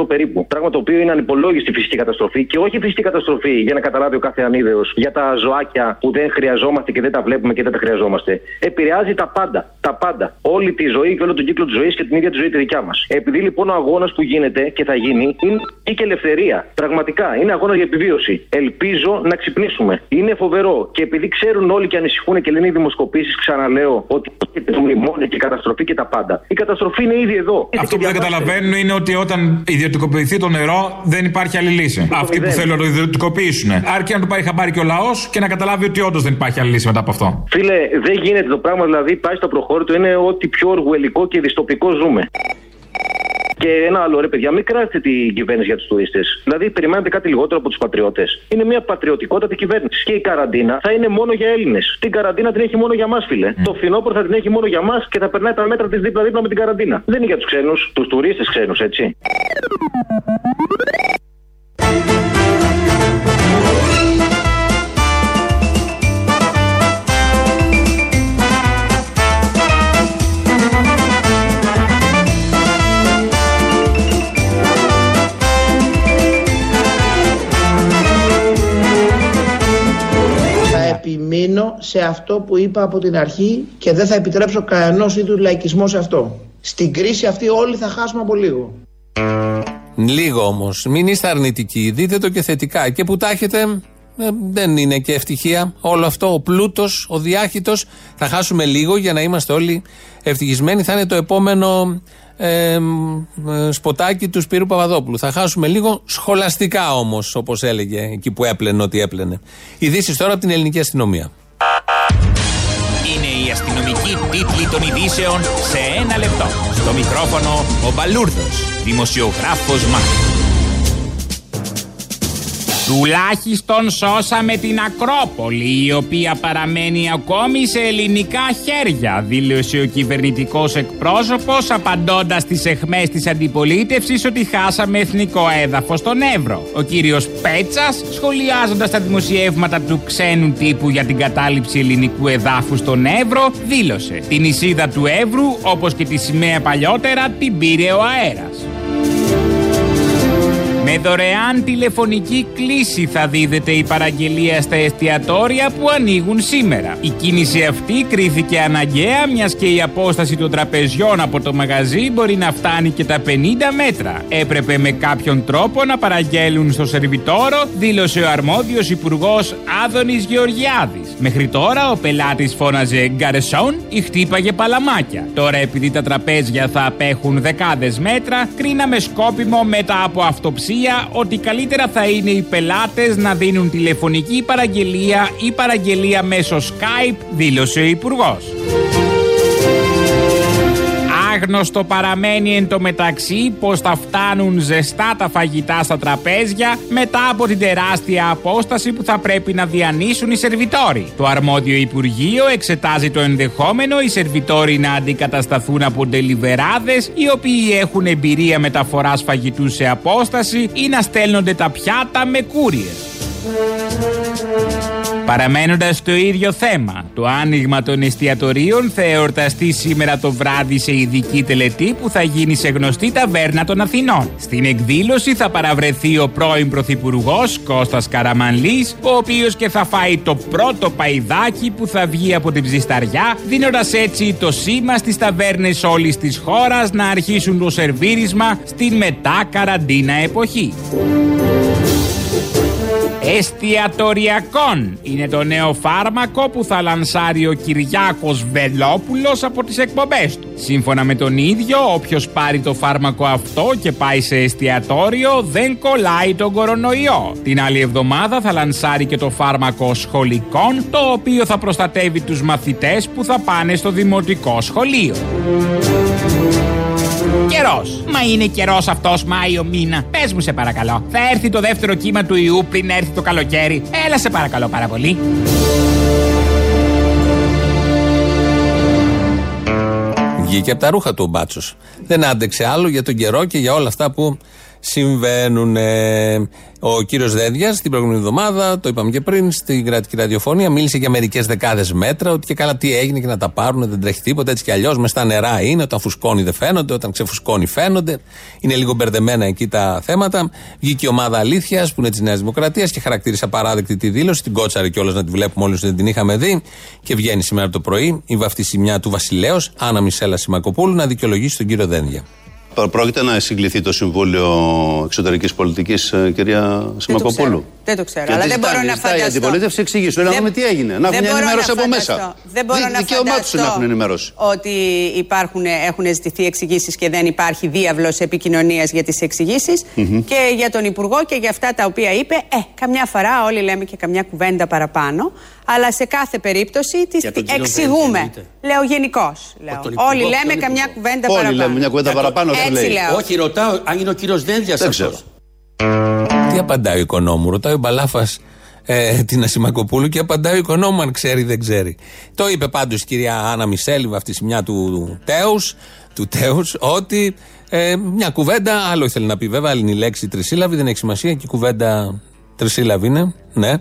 10% περίπου. Πράγμα το οποίο είναι ανυπολόγιστη φυσική καταστροφή και όχι φυσική καταστροφή για να καταλάβει ο κάθε ανίδεος για τα ζωάκια που δεν χρειαζόμαστε και δεν τα βλέπουμε και δεν τα χρειαζόμαστε. Επηρεάζει τα πάντα. Τα πάντα. Όλη τη ζωή και όλο τον κύκλο της ζωής και την ίδια τη ζωή τη δικιά μας. Επειδή λοιπόν ο αγώνας που γίνεται και θα γίνει είναι και ελευθερία. Πραγματικά είναι αγώνας για επιβίωση. Ελπίζω να ξυπνήσουμε. Είναι φοβερό και επειδή ξέρουν όλοι και ανησυχούν και λένε οι δημοσκοπήσεις, ξαναλέω ότι έρχεται το μνημόνιο και η καταστροφή και τα πάντα. Η καταστροφή είναι ήδη εδώ. Αυτό που δεν καταλαβαίνουν είναι ότι όταν ιδιωτικοποιηθεί το νερό δεν υπάρχει άλλη λύση. Αυτοί που μηδέν. θέλουν να το ιδιωτικοποιήσουν. Αρκεί να το πάρει χαμπάρι και ο λαός και να καταλάβει ότι όντως δεν υπάρχει άλλη λύση μετά από αυτό. Φίλε, δεν γίνεται το πράγμα, δηλαδή πάει στο προχώρητο, είναι ό,τι πιο οργουελικό και δυστοπικό ζούμε. Και ένα άλλο ρε παιδιά, μην κράζετε την κυβέρνηση για τους τουρίστες. Δηλαδή, περιμένετε κάτι λιγότερο από τους πατριώτες. Είναι μια πατριωτικότατη κυβέρνησης. Και η καραντίνα θα είναι μόνο για Έλληνες. Την καραντίνα την έχει μόνο για μας, φίλε. Το φθινόπωρο θα την έχει μόνο για μας και θα περνάει τα μέτρα της δίπλα-δίπλα με την καραντίνα. Δεν είναι για τους ξένους, τους τουρίστες ξένους, έτσι. Επιμείνω σε αυτό που είπα από την αρχή και δεν θα επιτρέψω κανένας είδου λαϊκισμό σε αυτό. Στην κρίση αυτή όλοι θα χάσουμε από λίγο. Λίγο όμως. Μην είστε αρνητικοί. Δείτε το και θετικά. Και που τα έχετε, ε, δεν είναι και ευτυχία. Όλο αυτό, ο πλούτος, ο διάχυτος. Θα χάσουμε λίγο για να είμαστε όλοι ευτυχισμένοι. Θα είναι το επόμενο ε, ε, σποτάκι του Σπύρου Παπαδόπουλου. Θα χάσουμε λίγο σχολαστικά όμως, όπως έλεγε εκεί που έπλαινε ό,τι έπλαινε. Ειδήσεις τώρα από την ελληνική αστυνομία. Είναι η αστυνομική τίτλη των ειδήσεων σε ένα λεπτό. Στο μικρόφωνο ο Μπαλούρδος, δημοσιογράφος Μάρκος. Τουλάχιστον σώσαμε την Ακρόπολη, η οποία παραμένει ακόμη σε ελληνικά χέρια, δήλωσε ο κυβερνητικός εκπρόσωπος, απαντώντας στι εχμές της αντιπολίτευσης ότι χάσαμε εθνικό έδαφος στον Εύρο. Ο κύριος Πέτσας, σχολιάζοντας τα δημοσιεύματα του ξένου τύπου για την κατάληψη ελληνικού εδάφου στον Εύρο, δήλωσε: Την νησίδα του Εύρου, όπως και τη σημαία παλιότερα, την πήρε ο αέρας. Με δωρεάν τηλεφωνική κλίση θα δίδεται η παραγγελία στα εστιατόρια που ανοίγουν σήμερα. Η κίνηση αυτή κρίθηκε αναγκαία μιας και η απόσταση των τραπεζιών από το μαγαζί μπορεί να φτάνει και τα 50 μέτρα. Έπρεπε με κάποιον τρόπο να παραγγέλουν στο σερβιτόρο, δήλωσε ο αρμόδιος υπουργός Άδωνης Γεωργιάδης. Μέχρι τώρα ο πελάτης φώναζε γκαρεσόν ή χτύπαγε παλαμάκια. Τώρα επειδή τα τραπέζια θα απέχουν δεκάδες μέτρα, κρίναμε σκόπιμο μετά από αυτοψία ότι καλύτερα θα είναι οι πελάτες να δίνουν τηλεφωνική παραγγελία ή παραγγελία μέσω Skype, δήλωσε ο Υπουργός. Άγνωστο παραμένει εν τω μεταξύ πως θα φτάνουν ζεστά τα φαγητά στα τραπέζια μετά από την τεράστια απόσταση που θα πρέπει να διανύσουν οι σερβιτόροι. Το αρμόδιο Υπουργείο εξετάζει το ενδεχόμενο οι σερβιτόροι να αντικατασταθούν από ντελιβεράδες οι οποίοι έχουν εμπειρία μεταφοράς φαγητού σε απόσταση ή να στέλνονται τα πιάτα με κούριες. Παραμένοντας στο ίδιο θέμα, το άνοιγμα των εστιατορίων θα εορταστεί σήμερα το βράδυ σε ειδική τελετή που θα γίνει σε γνωστή ταβέρνα των Αθηνών. Στην εκδήλωση θα παραβρεθεί ο πρώην Πρωθυπουργός Κώστας Καραμανλής, ο οποίος και θα φάει το πρώτο παϊδάκι που θα βγει από την ψισταριά, δίνοντας έτσι το σήμα στις ταβέρνες όλης της χώρας να αρχίσουν το σερβίρισμα στην μετά καραντίνα εποχή. Εστιατοριακών είναι το νέο φάρμακο που θα λανσάρει ο Κυριάκος Βελόπουλος από τις εκπομπές του. Σύμφωνα με τον ίδιο, όποιος πάρει το φάρμακο αυτό και πάει σε εστιατόριο δεν κολλάει τον κορονοϊό. Την άλλη εβδομάδα θα λανσάρει και το φάρμακο σχολικών, το οποίο θα προστατεύει τους μαθητές που θα πάνε στο δημοτικό σχολείο. Καιρός. Μα είναι καιρός αυτός Μάιο μήνα. Πες μου σε παρακαλώ. Θα έρθει το δεύτερο κύμα του ιού πριν έρθει το καλοκαίρι. Έλα σε παρακαλώ πάρα πολύ. Βγήκε από τα ρούχα του ο Μπάτσος. Δεν άντεξε άλλο για τον καιρό και για όλα αυτά που συμβαίνουν. Ο κύριος Δένδιας την προηγούμενη εβδομάδα, το είπαμε και πριν, στην κρατική ραδιοφωνία, μίλησε για μερικές δεκάδες μέτρα, ότι και καλά τι έγινε και να τα πάρουν, δεν τρέχει τίποτα, έτσι κι αλλιώς μες στα νερά είναι, όταν φουσκώνει δεν φαίνονται, όταν ξεφουσκώνει φαίνονται. Είναι λίγο μπερδεμένα εκεί τα θέματα. Βγήκε η ομάδα αλήθειας που είναι της Νέας Δημοκρατίας και χαρακτήρισε απαράδεκτη τη δήλωση, την κότσαρε κιόλας να τη βλέπουμε όλοι δεν την είχαμε δει. Και βγαίνει σήμερα το πρωί η βαφτισιμιά του Βασιλέως, Άννα Μισέλα Σιμακοπούλου, να δικαιολογήσει τον κύριο Δένδια. Πρόκειται να συγκληθεί το Συμβούλιο Εξωτερικής Πολιτικής, κυρία Σιμακοπούλου; Δεν το ξέρω. Και αλλά τι δεν ζητάει μπορώ να η ζητάει η φανταστώ. αντιπολίτευση εξηγήσει. Να Δεν- δούμε τι έγινε. Να δεν έχουν μια μπορώ ενημέρωση να από φανταστώ. μέσα. Δεν μπορώ να Δικαίωμά τους να έχουν φανταστώ ενημέρωση. ότι υπάρχουν, έχουν ζητηθεί εξηγήσεις και δεν υπάρχει διάβλος επικοινωνίας για τις εξηγήσεις. Μμμ. Και για τον Υπουργό και για αυτά τα οποία είπε, ε, καμιά φορά όλοι λέμε και καμιά κουβέντα παραπάνω. Αλλά σε κάθε περίπτωση τις Για τον κύριο εξηγούμε. Δένδια Λέω γενικώ. τον Όλοι Υπουργό, λέμε τον καμιά Υπουργό. κουβέντα Όλοι παραπάνω. λέμε μια κουβέντα Για το- παραπάνω, δεν Έτσι λέει. λέω. Όχι, ρωτάω αν είναι ο κύριος Δένδια Δεν αυτό. ξέρω. Τι απαντάει ο οικονόμου, ρωτάει ο Μπαλάφας ε, την Ασημακοπούλου και απαντάει ο οικονόμου αν ξέρει δεν ξέρει. Το είπε πάντως η κυρία Άννα Μισέλ, η βαφτισιμιά του Τέους, του Τέους, ότι ε, μια κουβέντα, άλλο ήθελε να πει βέβαια, άλλη είναι η λέξη τρισύλλαβη, δεν έχει σημασία και η κουβέντα τρισύλλαβη είναι, ναι.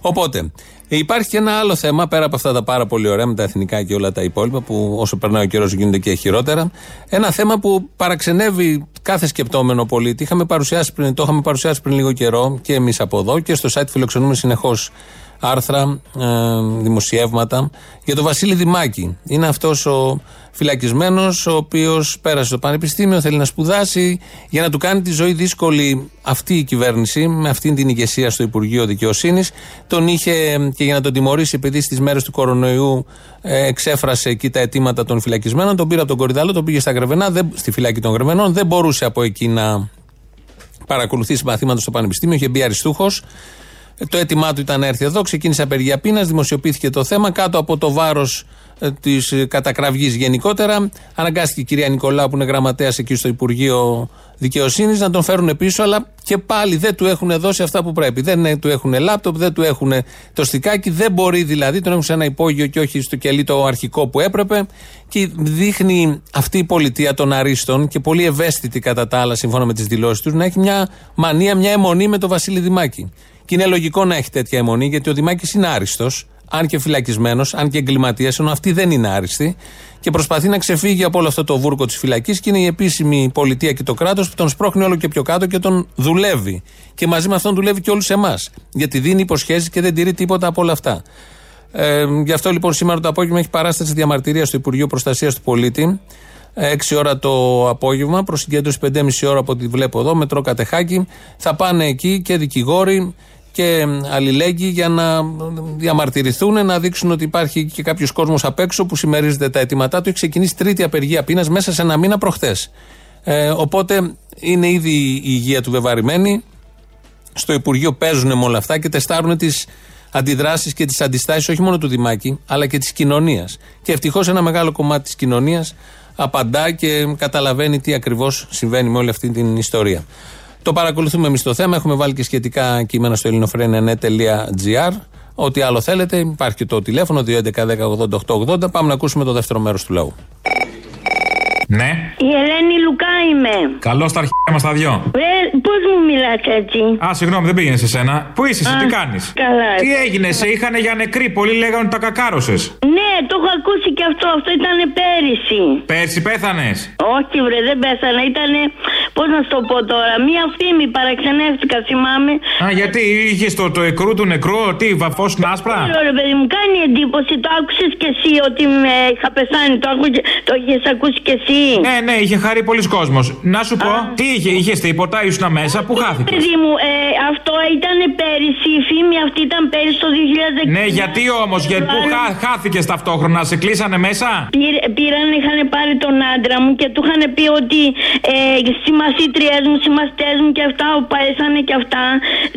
Οπότε, υπάρχει και ένα άλλο θέμα πέρα από αυτά τα πάρα πολύ ωραία με τα εθνικά και όλα τα υπόλοιπα που όσο περνάει ο καιρός γίνονται και χειρότερα. Ένα θέμα που παραξενεύει κάθε σκεπτόμενο πολίτη. Είχαμε παρουσιάσει πριν, το είχαμε παρουσιάσει πριν λίγο καιρό και εμείς από εδώ και στο site φιλοξενούμε συνεχώς άρθρα, ε, δημοσιεύματα για τον Βασίλη Δημάκη. Είναι αυτός ο φυλακισμένος, ο οποίος πέρασε στο Πανεπιστήμιο, θέλει να σπουδάσει για να του κάνει τη ζωή δύσκολη αυτή η κυβέρνηση, με αυτή την ηγεσία στο Υπουργείο Δικαιοσύνης. Τον είχε ε, και για να τον τιμωρήσει, επειδή στις μέρες του κορονοϊού ε, εξέφρασε εκεί τα αιτήματα των φυλακισμένων, τον πήρε από τον Κορυδαλό, τον πήγε στα Γρεβενά, δεν, στη φυλάκη των Γρεβενών, δεν μπορούσε από εκεί να παρακολουθήσει μαθήματα στο Πανεπιστήμιο, είχε μπει αριστούχος. Το αίτημά του ήταν να έρθει εδώ, ξεκίνησε απεργία πείνας, δημοσιοποιήθηκε το θέμα κάτω από το βάρος της κατακραυγής γενικότερα. Αναγκάστηκε η κυρία Νικολάου, που είναι γραμματέας εκεί στο Υπουργείο Δικαιοσύνης, να τον φέρουν πίσω, αλλά και πάλι δεν του έχουν δώσει αυτά που πρέπει. Δεν ε, του έχουν λάπτοπ, δεν του έχουν το στικάκι, δεν μπορεί δηλαδή, τον έχουν σε ένα υπόγειο και όχι στο κελί το αρχικό που έπρεπε. Και δείχνει αυτή η πολιτεία των αρίστων και πολύ ευαίσθητη κατά τα άλλα, σύμφωνα με τις δηλώσεις τους, να έχει μια μανία, μια αιμονή με τον Βασίλη Δημάκη. Και είναι λογικό να έχει τέτοια αιμονή, γιατί ο Δημάκης είναι άριστος, αν και φυλακισμένος, αν και εγκληματίας, ενώ αυτή δεν είναι άριστη. Και προσπαθεί να ξεφύγει από όλο αυτό το βούρκο της φυλακής και είναι η επίσημη πολιτεία και το κράτος που τον σπρώχνει όλο και πιο κάτω και τον δουλεύει. Και μαζί με αυτόν δουλεύει και όλους εμάς. Γιατί δίνει υποσχέσει και δεν τηρεί τίποτα από όλα αυτά. Ε, γι' αυτό λοιπόν σήμερα το απόγευμα έχει παράσταση διαμαρτυρία στο Υπουργείο Προστασίας του Πολίτη. 6 ώρα το απόγευμα, προσυγκέντρωση 5,5 ώρα από ό,τι βλέπω εδώ, μετρό Κατεχάκη. Θα πάνε εκεί και δικηγόροι και αλληλέγγυοι για να διαμαρτυρηθούν, να δείξουν ότι υπάρχει και κάποιος κόσμος απ' έξω που συμμερίζεται τα αιτήματά του. Έχει ξεκινήσει τρίτη απεργία πείνας μέσα σε ένα μήνα προχθές. Ε, οπότε είναι ήδη η υγεία του βεβαρημένη. Στο Υπουργείο παίζουν με όλα αυτά και τεστάρουν τις αντιδράσεις και τις αντιστάσεις όχι μόνο του Δημάκη, αλλά και της κοινωνίας. Και ευτυχώς ένα μεγάλο κομμάτι της κοινωνίας απαντά και καταλαβαίνει τι ακριβώς συμβαίνει με όλη αυτή την ιστορία. Το παρακολουθούμε εμείς το θέμα. Έχουμε βάλει και σχετικά κείμενα στο ελληνοφρένια.net.gr. Ό,τι άλλο θέλετε, υπάρχει και το τηλέφωνο 211-1080-880. Πάμε να ακούσουμε το δεύτερο μέρος του λαού. Ναι. Η Ελένη Λουκά είμαι. Καλό στα αρχαία μας τα δυο. Ε, Πώς μου μιλάς έτσι; Α, συγγνώμη, δεν πήγαινες σε σένα. Πού είσαι, εσύ, Α, τι κάνεις; καλά. Τι έγινε, σε είχαν για νεκρή. Πολλοί λέγανε ότι τα κακάρωσες. Ναι, το έχω ακούσει και αυτό. Αυτό ήταν πέρυσι. Πέρσι πέθανες; Όχι, βρε, δεν πέθανα. Ήταν, πώς να σου το πω τώρα, μία φήμη παραξενεύτηκα, θυμάμαι. Α, γιατί είχες το, το εκρού του νεκρού, τι, βαφός άσπρα; Ξέρω, ρε παιδί μου, κάνει εντύπωση. Το άκουσες κι εσύ ότι με είχα πεθάνει. Το, άκου- το είχες ακούσει κι εσύ. Ναι, ναι, είχε χαρεί πολλοί κόσμος. Να σου πω, τι είχε, είχε τίποτα, ήσουν μέσα, πού χάθηκες; Παιδί μου, ε, αυτό ήταν πέρυσι. Η φήμη αυτή ήταν πέρυσι το 2019. Ναι, γιατί όμως, γιατί πού χά, χάθηκες ταυτόχρονα, σε κλείσανε μέσα; Πήρε- Πήραν, είχαν πάρει τον άντρα μου και του είχαν πει ότι ε, στη μαθήτριέ μου, συμμαθητέ μου και αυτά που πέσανε και αυτά.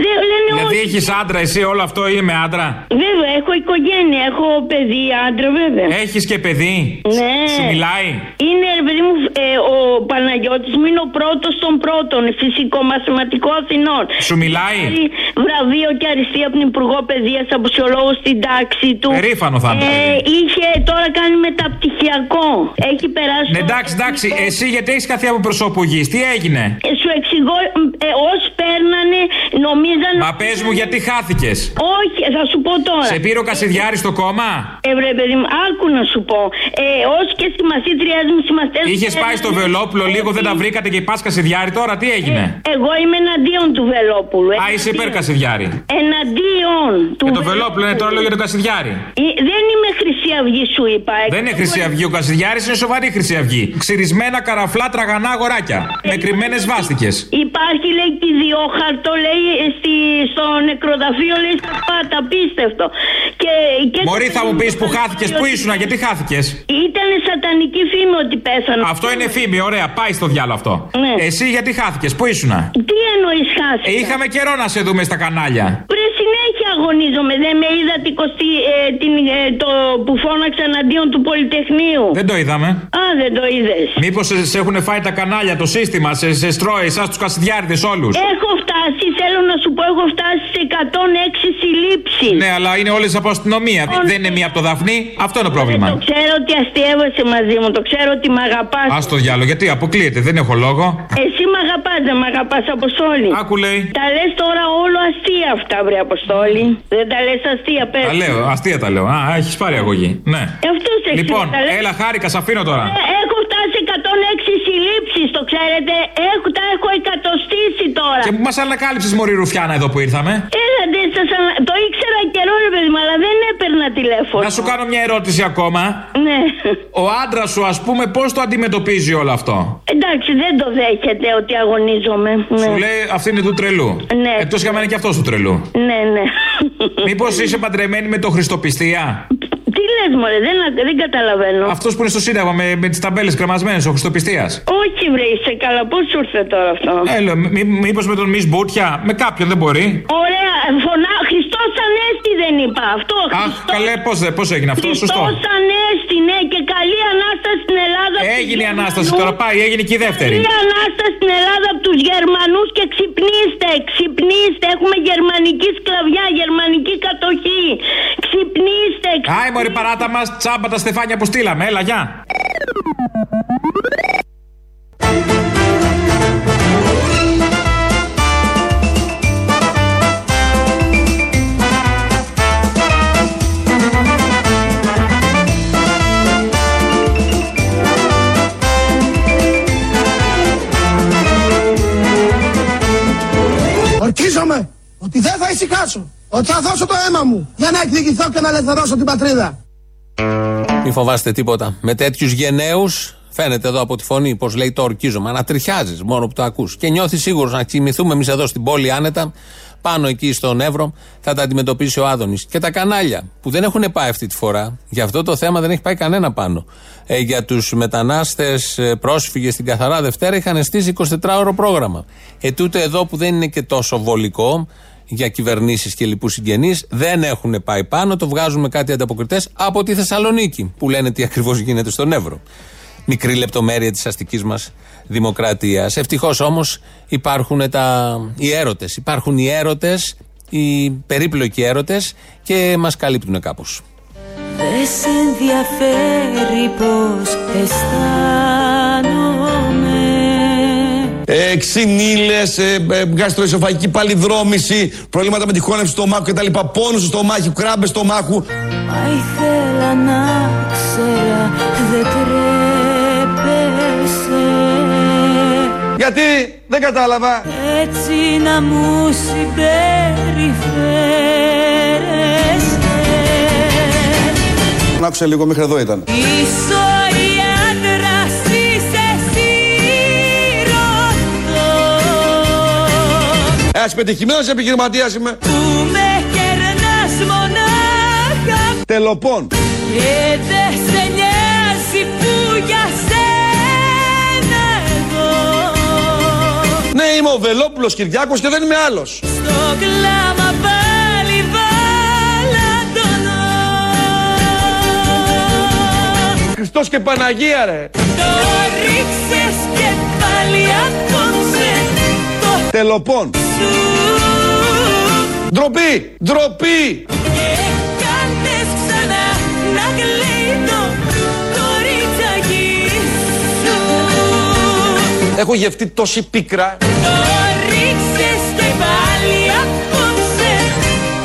Δεν λένε Δηλαδή όχι. έχεις άντρα, εσύ όλο αυτό είμαι άντρα; Βέβαια, έχω οικογένεια, έχω παιδί, άντρα, βέβαια. Έχεις και παιδί; Ναι. Σου μιλάει; Είναι, ρε παιδί μου, ε, ο Παναγιώτης μου είναι ο πρώτος των πρώτων, φυσικό-μαθηματικό Αθηνών. Σου μιλάει; Έχει βραβείο και αριστεία από την Υπουργό Παιδείας από σιολόγο στην τάξη του. Περήφανο θα είναι. Ε, είχε τώρα κάνει μεταπτυχιακό. Έχει περάσει. Ναι, εντάξει, εντάξει. Εσύ γιατί έχεις καθεί από προσώπου γης, τι έγινε; Ε, σου εξηγώ, ε, όσοι παίρνανε, νομίζαν. Μα πες μου γιατί χάθηκες. Όχι, θα σου πω τώρα. Σε πήρε ο Κασιδιάρης στο κόμμα; Ε, βρε, παιδί μου, άκου να σου πω. Ε, όσοι και στη μαθήτριά μου, συμμαθητές Είχες πάει στο Βελόπουλο λίγο, δεν τα βρήκατε και πα Κασιδιάρη τώρα, τι έγινε; Εγώ είμαι εναντίον του Βελόπουλου. Α, είσαι υπέρ Κασιδιάρη. Εναντίον του. Και το Βελόπουλο είναι τώρα λέω για τον Κασιδιάρη. Ε, Δεν είμαι Χρυσή Αυγή, σου είπα. Δεν είναι Χρυσή Αυγή, ο Κασιδιάρης είναι σοβαρή Χρυσή Αυγή. Ξυρισμένα καραφλά τραγανά αγοράκια. Με κρυμμένες βάστικες. Υπάρχει, λέει, και ιδιόχαρτο, λέει, στη, στο νεκροταφείο, λέει, στα πάτα. Απίστευτο. Και, και Μωρή θα μου πεις που χάθηκες, πού ήσουν, γιατί χάθηκες; Ήταν σατανική φήμη ότι πέθανε. Αυτό είναι φήμη, ωραία, πάει στο διάλογο αυτό. Ναι. Εσύ γιατί χάθηκες, πού ήσουν. Τι εννοείς χάσει. Ε, είχαμε καιρό να σε δούμε στα κανάλια. Πριν συνέχεια αγωνίζομαι. Δεν με είδα την κοστή, ε, την, ε, το που φώναξα εναντίον του Πολυτεχνείου. Δεν το είδαμε. Α, δεν το είδες. Μήπως σε, σε έχουν φάει τα κανάλια, το σύστημα, σε, σε στρώει, εσάς τους κασιδιάριδε όλους; Έχω φτάσει, θέλω να σου πω, έχω φτάσει σε 106 συλλήψεις. Ναι, αλλά είναι όλες από αστυνομία. Δεν είναι μία από το Δαφνί. Αυτό είναι το πρόβλημα. Το ξέρω ότι αστείευεσαι μαζί μου, το ξέρω ότι με αγαπάς. Α το διάλογο, γιατί αποκλείεται, δεν έχω λόγο. Εσύ με αγαπάς, δεν με αγαπάς, Αποστόλη. Άκου λέει. Τα λες τώρα όλο αστεία αυτά, βρε Αποστόλη. Δεν τα λες αστεία, πέρα. Τα λέω, αστεία τα λέω. Α, έχεις πάρει αγωγή. Ναι. Αυτό σε Λοιπόν, έλα, χάρηκα, σε αφήνω τώρα. Ε, Έχω φτάσει 106 συλλήψει, το ξέρετε. Έχω, τα έχω εκατοστήσει τώρα. Και που μας ανακάλυψες Μωρή Ρουφιάνα εδώ που ήρθαμε. Έλατε, σας ανα- το ήξερα καιρό, ρε παιδί μου, αλλά δεν έπαιρνα τηλέφωνο. Να σου κάνω μια ερώτηση ακόμα. Ναι. Ο άντρας σου, ας πούμε, πώς το αντιμετωπίζει όλο αυτό; Εντάξει, δεν το δέχεται ότι αγωνίζομαι. Ναι. Σου λέει αυτή είναι του τρελού. Ναι. Εκτός για μένα και αυτός του τρελού. Ναι, ναι. Μήπως είσαι παντρεμένη με το Χριστοπιστία; Τι λες μωρέ, δεν, δεν καταλαβαίνω. Αυτός που είναι στο Σύνταγμα με, με τις ταμπέλες κρεμασμένε, ο Χριστοπιστίας. Όχι βρε, είσαι καλά, πώς σου ήρθε τώρα αυτό; Έλα, μήπως με τον Μη Μπούτια, με κάποιον δεν μπορεί. Ωραία, φωνά, Χριστός Ανέστη δεν είπα αυτό. Αχ, καλέ, πώς πώς έγινε αυτό, σωστό. Χριστός Ανέστη, ναι, και καλή Ανάσταση στην Ελλάδα. από τους Έγινε η Ανάσταση, Γερμανούς. τώρα πάει, έγινε και η δεύτερη. Καλή Ανάσταση στην Ελλάδα από τους Γερμανούς και ξυπνήστε, ξυπνήστε. Έχουμε γερμανική σκλαβιά, γερμανική κατοχή. Ξυπνήστε, Άι, μωρή παράτα μας, τσάμπα τα στεφάνια που στείλαμε, έλα, γεια. Ορκίζομαι ότι δεν θα ησυχάσω. Ότι θα δώσω το αίμα μου για να εκδικηθώ και να ελευθερώσω την πατρίδα. Μην φοβάστε τίποτα. Με τέτοιους γενναίους, φαίνεται εδώ από τη φωνή, πώ λέει το ορκίζομαι, ανατριχιάζεις μόνο που το ακούς. Και νιώθεις σίγουρος να κοιμηθούμε εμείς εδώ στην πόλη άνετα, πάνω εκεί στον Εύρο, θα τα αντιμετωπίσει ο Άδωνης. Και τα κανάλια που δεν έχουν πάει αυτή τη φορά, για αυτό το θέμα δεν έχει πάει κανένα πάνω. Ε, για τους μετανάστες πρόσφυγες στην Καθαρά Δευτέρα είχαν στήσει 24ωρο πρόγραμμα. Ε, τούτε εδώ που δεν είναι και τόσο βολικό, για κυβερνήσεις και λοιπούς συγγενείς δεν έχουν πάει πάνω. Το βγάζουμε κάτι ανταποκριτές από τη Θεσσαλονίκη που λένε τι ακριβώς γίνεται στον Εύρο. Μικρή λεπτομέρεια της αστικής μας δημοκρατίας. Ευτυχώς όμως υπάρχουν τα... οι έρωτες. Υπάρχουν οι έρωτες, οι περίπλοκοι έρωτες και μας καλύπτουν κάπως. Δεν σε ενδιαφέρει πως αισθάνομαι ε, ξυνήλες, ε, ε, γαστροεσοφαγική παλιδρόμηση, προβλήματα με τη χώνευση του στομάχου κτλ. Πόνους στο στομάχι, κράμπες στομάχου. Μα ήθελα να ξέρα δεν τρέπεσαι Γιατί, δεν κατάλαβα. Έτσι να μου συμπεριφέρεσαι Να άκουσα λίγο, μέχρι εδώ ήταν. Ίσο η άντρας είσαι σύρωτο Ένας πετυχημένος επιχειρηματίας είμαι. Που με κερνάς μονάχα Τελοπών. Και δεν σε νοιάζει που για σένα είμαι ο Βελόπουλος Κυριάκος και δεν είμαι άλλος. Στο κλάμα πάλι βαλαντωνώ Χριστός και Παναγία ρε. Το ρίξες και πάλι ακόμψε το Τελοπών. σου Ντροπή, ντροπή. Και Έχω γευτεί τόση πίκρα. Το ρίξες και πάλι ακόμψε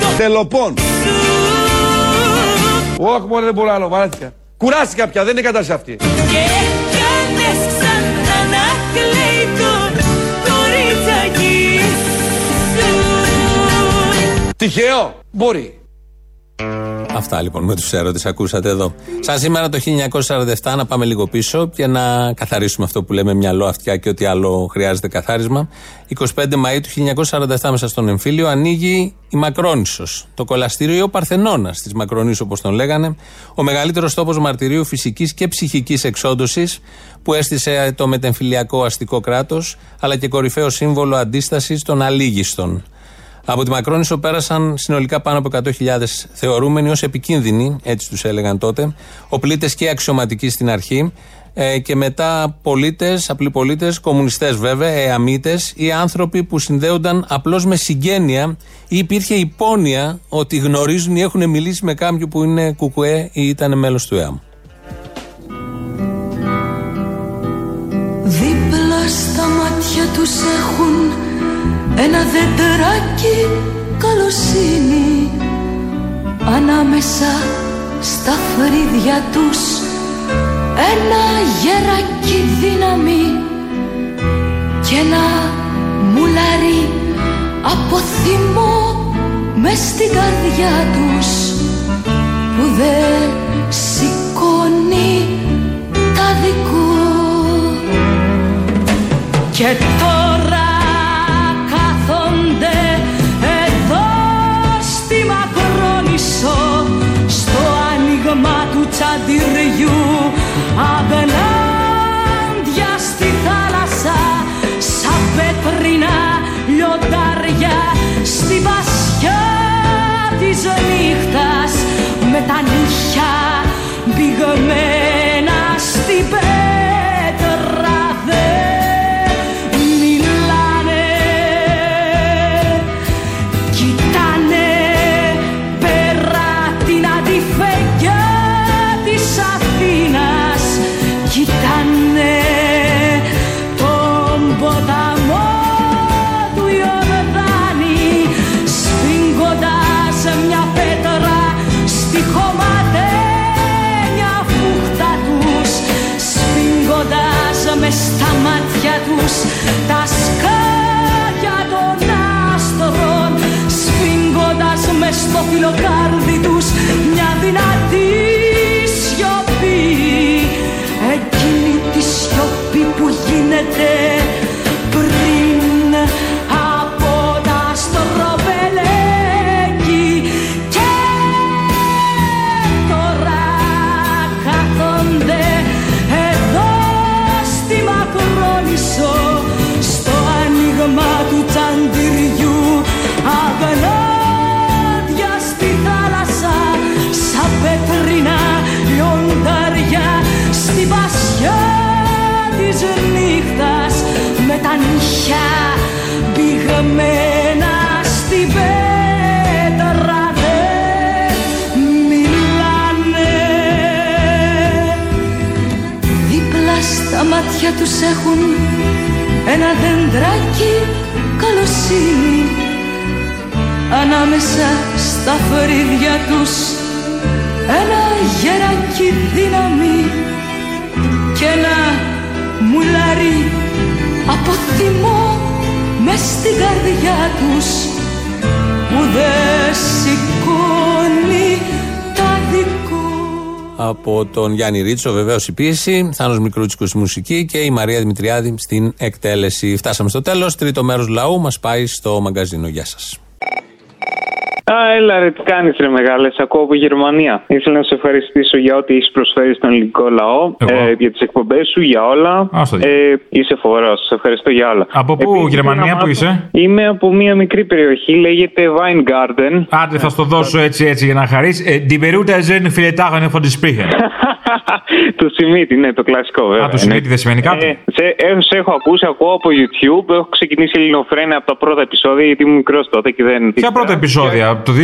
το Τελοπών. σου Όχι μόνο δεν μπορώ άλλο, βαρέθηκα. Κουράστηκα πια, δεν είναι κατάσταση αυτή. Και κάνες ξανά να κλαίει το κοριτσάκι σου Τυχαίο, μπορεί. Αυτά λοιπόν με τους έρωτε, ακούσατε εδώ. Σαν σήμερα το 1947, να πάμε λίγο πίσω και να καθαρίσουμε αυτό που λέμε μυαλό, αυτιά και ό,τι άλλο χρειάζεται καθάρισμα. 25 Μαου του 1947, μέσα στον εμφύλιο, ανοίγει η Μακρόνισος. Το κολαστήριο Παρθενώνας της Μακρονήσου, όπως τον λέγανε. Ο μεγαλύτερος τόπος μαρτυρίου φυσικής και ψυχικής εξόντωσης που έστησε το μετεμφυλιακό αστικό κράτος, αλλά και κορυφαίο σύμβολο αντίστασης των αλήγιστων. Από τη Μακρόνισο πέρασαν συνολικά πάνω από 100.000 θεωρούμενοι ως επικίνδυνοι, έτσι τους έλεγαν τότε, οπλίτες και αξιωματικοί στην αρχή, ε, και μετά πολίτες, απλοί πολίτες, κομμουνιστές βέβαια, εαμίτες ή άνθρωποι που συνδέονταν απλώς με συγγένεια ή υπήρχε υπόνοια ότι γνωρίζουν ή έχουν μιλήσει με κάποιον που είναι κουκουέ ή ήταν μέλος του ΕΑΜ. Δίπλα στα μάτια τους έχουν ένα δεντράκι καλοσύνη Ανάμεσα στα φρύδια τους. Ένα γεράκι δύναμη και ένα μουλάρι από θυμό μες στην καρδιά τους που δεν σηκώνει τα δικό. Και τώρα στο φιλοκάρδι τους μια δυνατή σιωπή. Εκείνη τη σιωπή που γίνεται νύχια πηγμένα στη πέτρα δεν μιλάνε. Δίπλα στα μάτια τους έχουν ένα δεντράκι καλοσύνη. Ανάμεσα στα φρύδια τους ένα γεράκι δύναμη θυμό μες στην καρδιά τους που δεν σηκώνει τα δικό Από τον Γιάννη Ρίτσο, βεβαίως η πίεση, Θάνος Μικρούτσικος στη μουσική και η Μαρία Δημητριάδη στην εκτέλεση. Φτάσαμε στο τέλος. Τρίτο μέρος λαού μας πάει στο μαγκαζίνο. Γεια σας. Α, έλα ρε, τι κάνεις ρε μεγάλε. Ακούω από Γερμανία. Ήθελα να σε ευχαριστήσω για ό,τι έχεις προσφέρει στον ελληνικό λαό, ε, για τις εκπομπές σου, για όλα. Άστο, Ε, είσαι φοβερός. Σε ευχαριστώ για όλα. Από πού, Επίσης, Γερμανία, ήθελα να πού μάθω- είσαι; Είμαι από μια μικρή περιοχή, λέγεται Weingarten. Άντε, θα στο δώσω έτσι έτσι για να χαρείς. Die Beruta sind viele Tage von die Sprechen. το Σιμίτι, ναι, το κλασικό βέβαια. Α, το Σιμίτι δεν σημαίνει κάτι. Ε, σε, ε, σε έχω ακούσει, ακούω από YouTube. Έχω ξεκινήσει ελληνοφρένια από τα πρώτα επεισόδια γιατί ήμουν μικρός τότε και δεν. Ποια πρώτα επεισόδια, το 2000?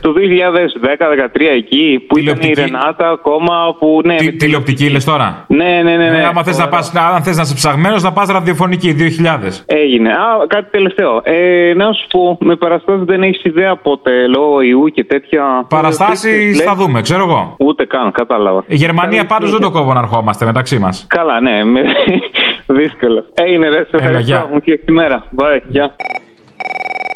Το 2010-2013 εκεί που ήταν η Ρενάτα ακόμα που. Ναι, Τι, τηλεοπτική λες τώρα; Ναι, ναι, ναι. ναι. Ε, άμα θες να πας, αν θες να είσαι ψαγμένος, να πας ραδιοφωνική 2000. Έγινε. Α, κάτι τελευταίο. Ε, να σου πω, με παραστάσεις δεν έχεις ιδέα πότε λόγω ιού και τέτοια. Παραστάσεις θα δούμε, ξέρω εγώ. Ούτε καν, κατάλαβα. Η Γερμανία πάντως δεν το κόβω να ερχόμαστε μεταξύ μας. Καλά, ναι, με... δύσκολο. Έγινε ρε, σε ευχαριστώ. γεια. Μου φτιάξει τη μέρα. Bye, γεια.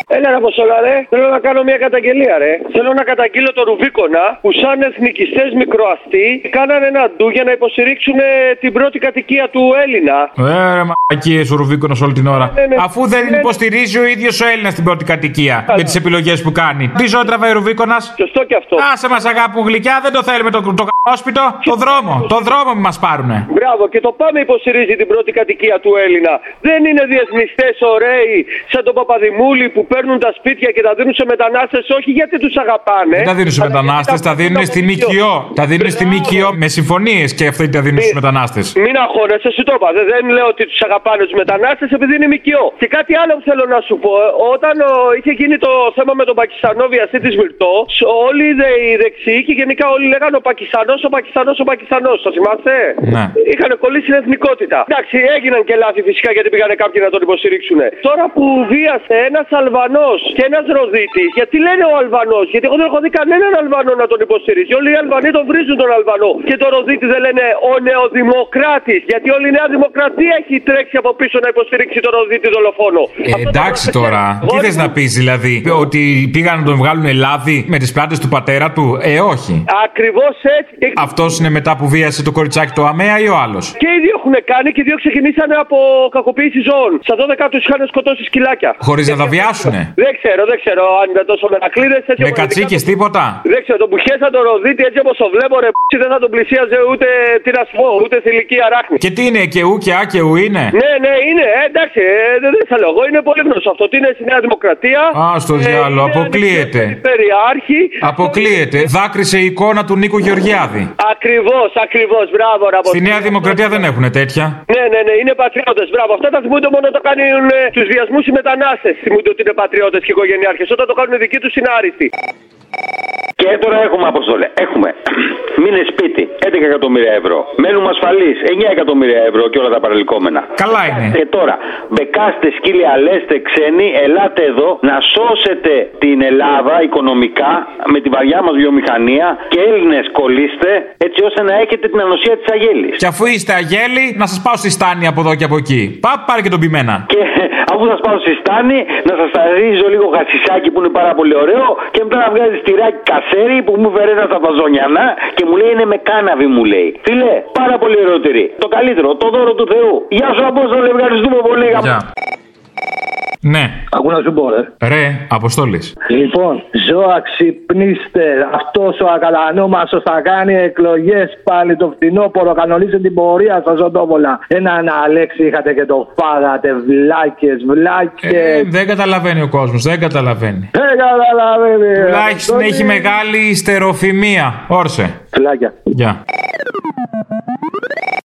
Έλα ρε Αποστολά ρε, θέλω να κάνω μια καταγγελία ρε. Θέλω να καταγγείλω το Ρουβίκονα που σαν εθνικιστές μικροαστοί κάνανε ένα ντου για να υποστηρίξουν ε, την πρώτη κατοικία του Έλληνα. Ε, ρε μαλακίες ο Ρουβίκονας όλη την ώρα. Ναι, ναι. Αφού δεν Ναι. υποστηρίζει ο ίδιος ο Έλληνας την πρώτη κατοικία με τις επιλογές που κάνει. Τι ζωή τραβάει ο Ρουβίκονας; Σωστό και αυτό. Άσε μας αγάπη μου γλυκιά, δεν το θέλουμε το, το καπόσπιτο. Το δρόμο. Το δρόμο μας πάρουνε. Μπράβο, και το πάμε υποστηρίζει την πρώτη κατοικία του Έλληνα. Δεν είναι διεθνιστές ωραίοι σαν τον Παπαδημούλη που παίρνουν τα σπίτια και τα δίνουν σε μετανάστες, όχι γιατί τους αγαπάνε. Δεν τα δίνουν στου αλλά μετανάστες, γιατί τα δίνουν στη ΜΚΟ. Τα δίνουν στη ΜΚΟ με συμφωνίες και αυτοί τα δίνουν στους μετανάστες. Μην αγχώνεσαι, σου το είπα. Δεν, δεν λέω ότι τους αγαπάνε τους μετανάστες επειδή είναι ΜΚΟ. Και κάτι άλλο που θέλω να σου πω. Όταν ο, είχε γίνει το θέμα με τον Πακιστανό βιαστή της Μυρτό, όλοι οι, δε, οι δεξιοί και γενικά όλοι λέγανε ο Πακιστανός, ο Πακιστανός, ο Πακιστανός. Το θυμάστε; Ναι. Είχαν κολλήσει την εθνικότητα. Εντάξει, έγιναν και λάθη φυσικά γιατί πήγανε κάποιοι να τον υποστηρίξουν. Τώρα που βίασε ένα Αλβανό και ένας Ροδίτη, γιατί λένε ο Αλβανός, γιατί εγώ δεν έχω δει κανέναν Αλβανό να τον υποστηρίζει. Όλοι οι Αλβανοί τον βρίζουν τον Αλβανό. Και το Ροδίτη δεν λένε ο νεοδημοκράτης, γιατί όλη η Νέα Δημοκρατία έχει τρέξει από πίσω να υποστηρίξει τον Ροδίτη δολοφόνο. Ε, εντάξει τώρα. Τι θες να πεις δηλαδή, Ότι πήγαν να τον βγάλουν λάδι με τις πλάτες του πατέρα του; Ε, όχι. Ακριβώς έτσι. Και... Αυτός είναι μετά που βίασε το κοριτσάκι το αμαία ή ο άλλος; Και οι δύο έχουν κάνει και οι δύο ξεκινήσανε από κακοποίηση ζώων. Στα 12 τους είχαν σκοτώσει σκυλάκια. Χωρίς να τα βιάσουνε. Δεν ξέρω, δεν ξέρω αν είναι τόσο μερακλείδε. Με κατσίκες τίποτα. Δεν ξέρω, τον πουχέσα τον Ροδίτη έτσι όπως το βλέπω, ρε π***, δεν θα τον πλησίαζε ούτε τι να σου πω, ούτε θηλυκή αράχνη. Και τι είναι, και ου και α και ου είναι; Ναι, ναι, είναι, ε, εντάξει, ε, δεν, δεν θα λέω εγώ, είναι πολύ γνωστό αυτό. Τι είναι στη Νέα Δημοκρατία. Α, στο διάλογο, αποκλείεται. Περιάρχη. Αποκλείεται. Δάκρυσε η εικόνα του Νίκου Γεωργιάδη. Ακριβώς, ακριβώς, μπράβο, να Στη Νέα Δημοκρατία δεν έχουν τέτοια. Ναι, ναι, ναι, είναι πατριώτες. Μπράβο. Αυτά τα θυμούνται μόνο όταν κάνουν τους βιασμούς οι μετανάστες. Θυμούνται ότι είναι πατριώτες και οικογενειάρχες. Όταν το κάνουν δικοί τους είναι άριστοι. Και τώρα έχουμε αποστολέ. Έχουμε μείνε σπίτι 11 εκατομμύρια ευρώ. Μένουμε ασφαλείς 9 εκατομμύρια ευρώ και όλα τα παρελκόμενα. Καλά είναι. Και τώρα μπεκάστε, σκύλια, λέστε ξένοι, ελάτε εδώ να σώσετε την Ελλάδα οικονομικά με τη βαριά μας βιομηχανία και Έλληνες κολλήστε έτσι ώστε να έχετε την ανοσία της Αγέλης. Και αφού είστε αγέλοι, να σας πάω στη στάνη από εδώ και από εκεί. Πά, πάρε και τον πιμένα. Και αφού σας πάω στη στάνη, να σας ταρίζω λίγο χασισάκι που είναι πάρα πολύ ωραίο και μετά να βγάζεις τυράκι κασέρι που μου φέρε ένα στα Βαζόνιανα και μου λέει είναι με κάναβι μου λέει. Φίλε, πάρα πολύ ωραίο τυρί. Το καλύτερο, το δώρο του Θεού. Γεια σου Απόστολε, ευχαριστούμε πολύ. Γεια. Ναι. Ακού να σου πω, ρε. Ρε, Αποστόλης. Λοιπόν, ζώα ξυπνήστε. Αυτός ο ακατανόμαστο θα κάνει εκλογές πάλι το φθινόπωρο. Κανονίστε την πορεία στα Ζωτόπολα. Έναν Αλέξη είχατε και το φάγατε. Βλάκες, βλάκες. Ε, δεν καταλαβαίνει ο κόσμος, δεν καταλαβαίνει. Δεν καταλαβαίνει. Τουλάχιστον έχει μεγάλη ιστεροφημία. Όρσε. Φυλάκια. Γεια.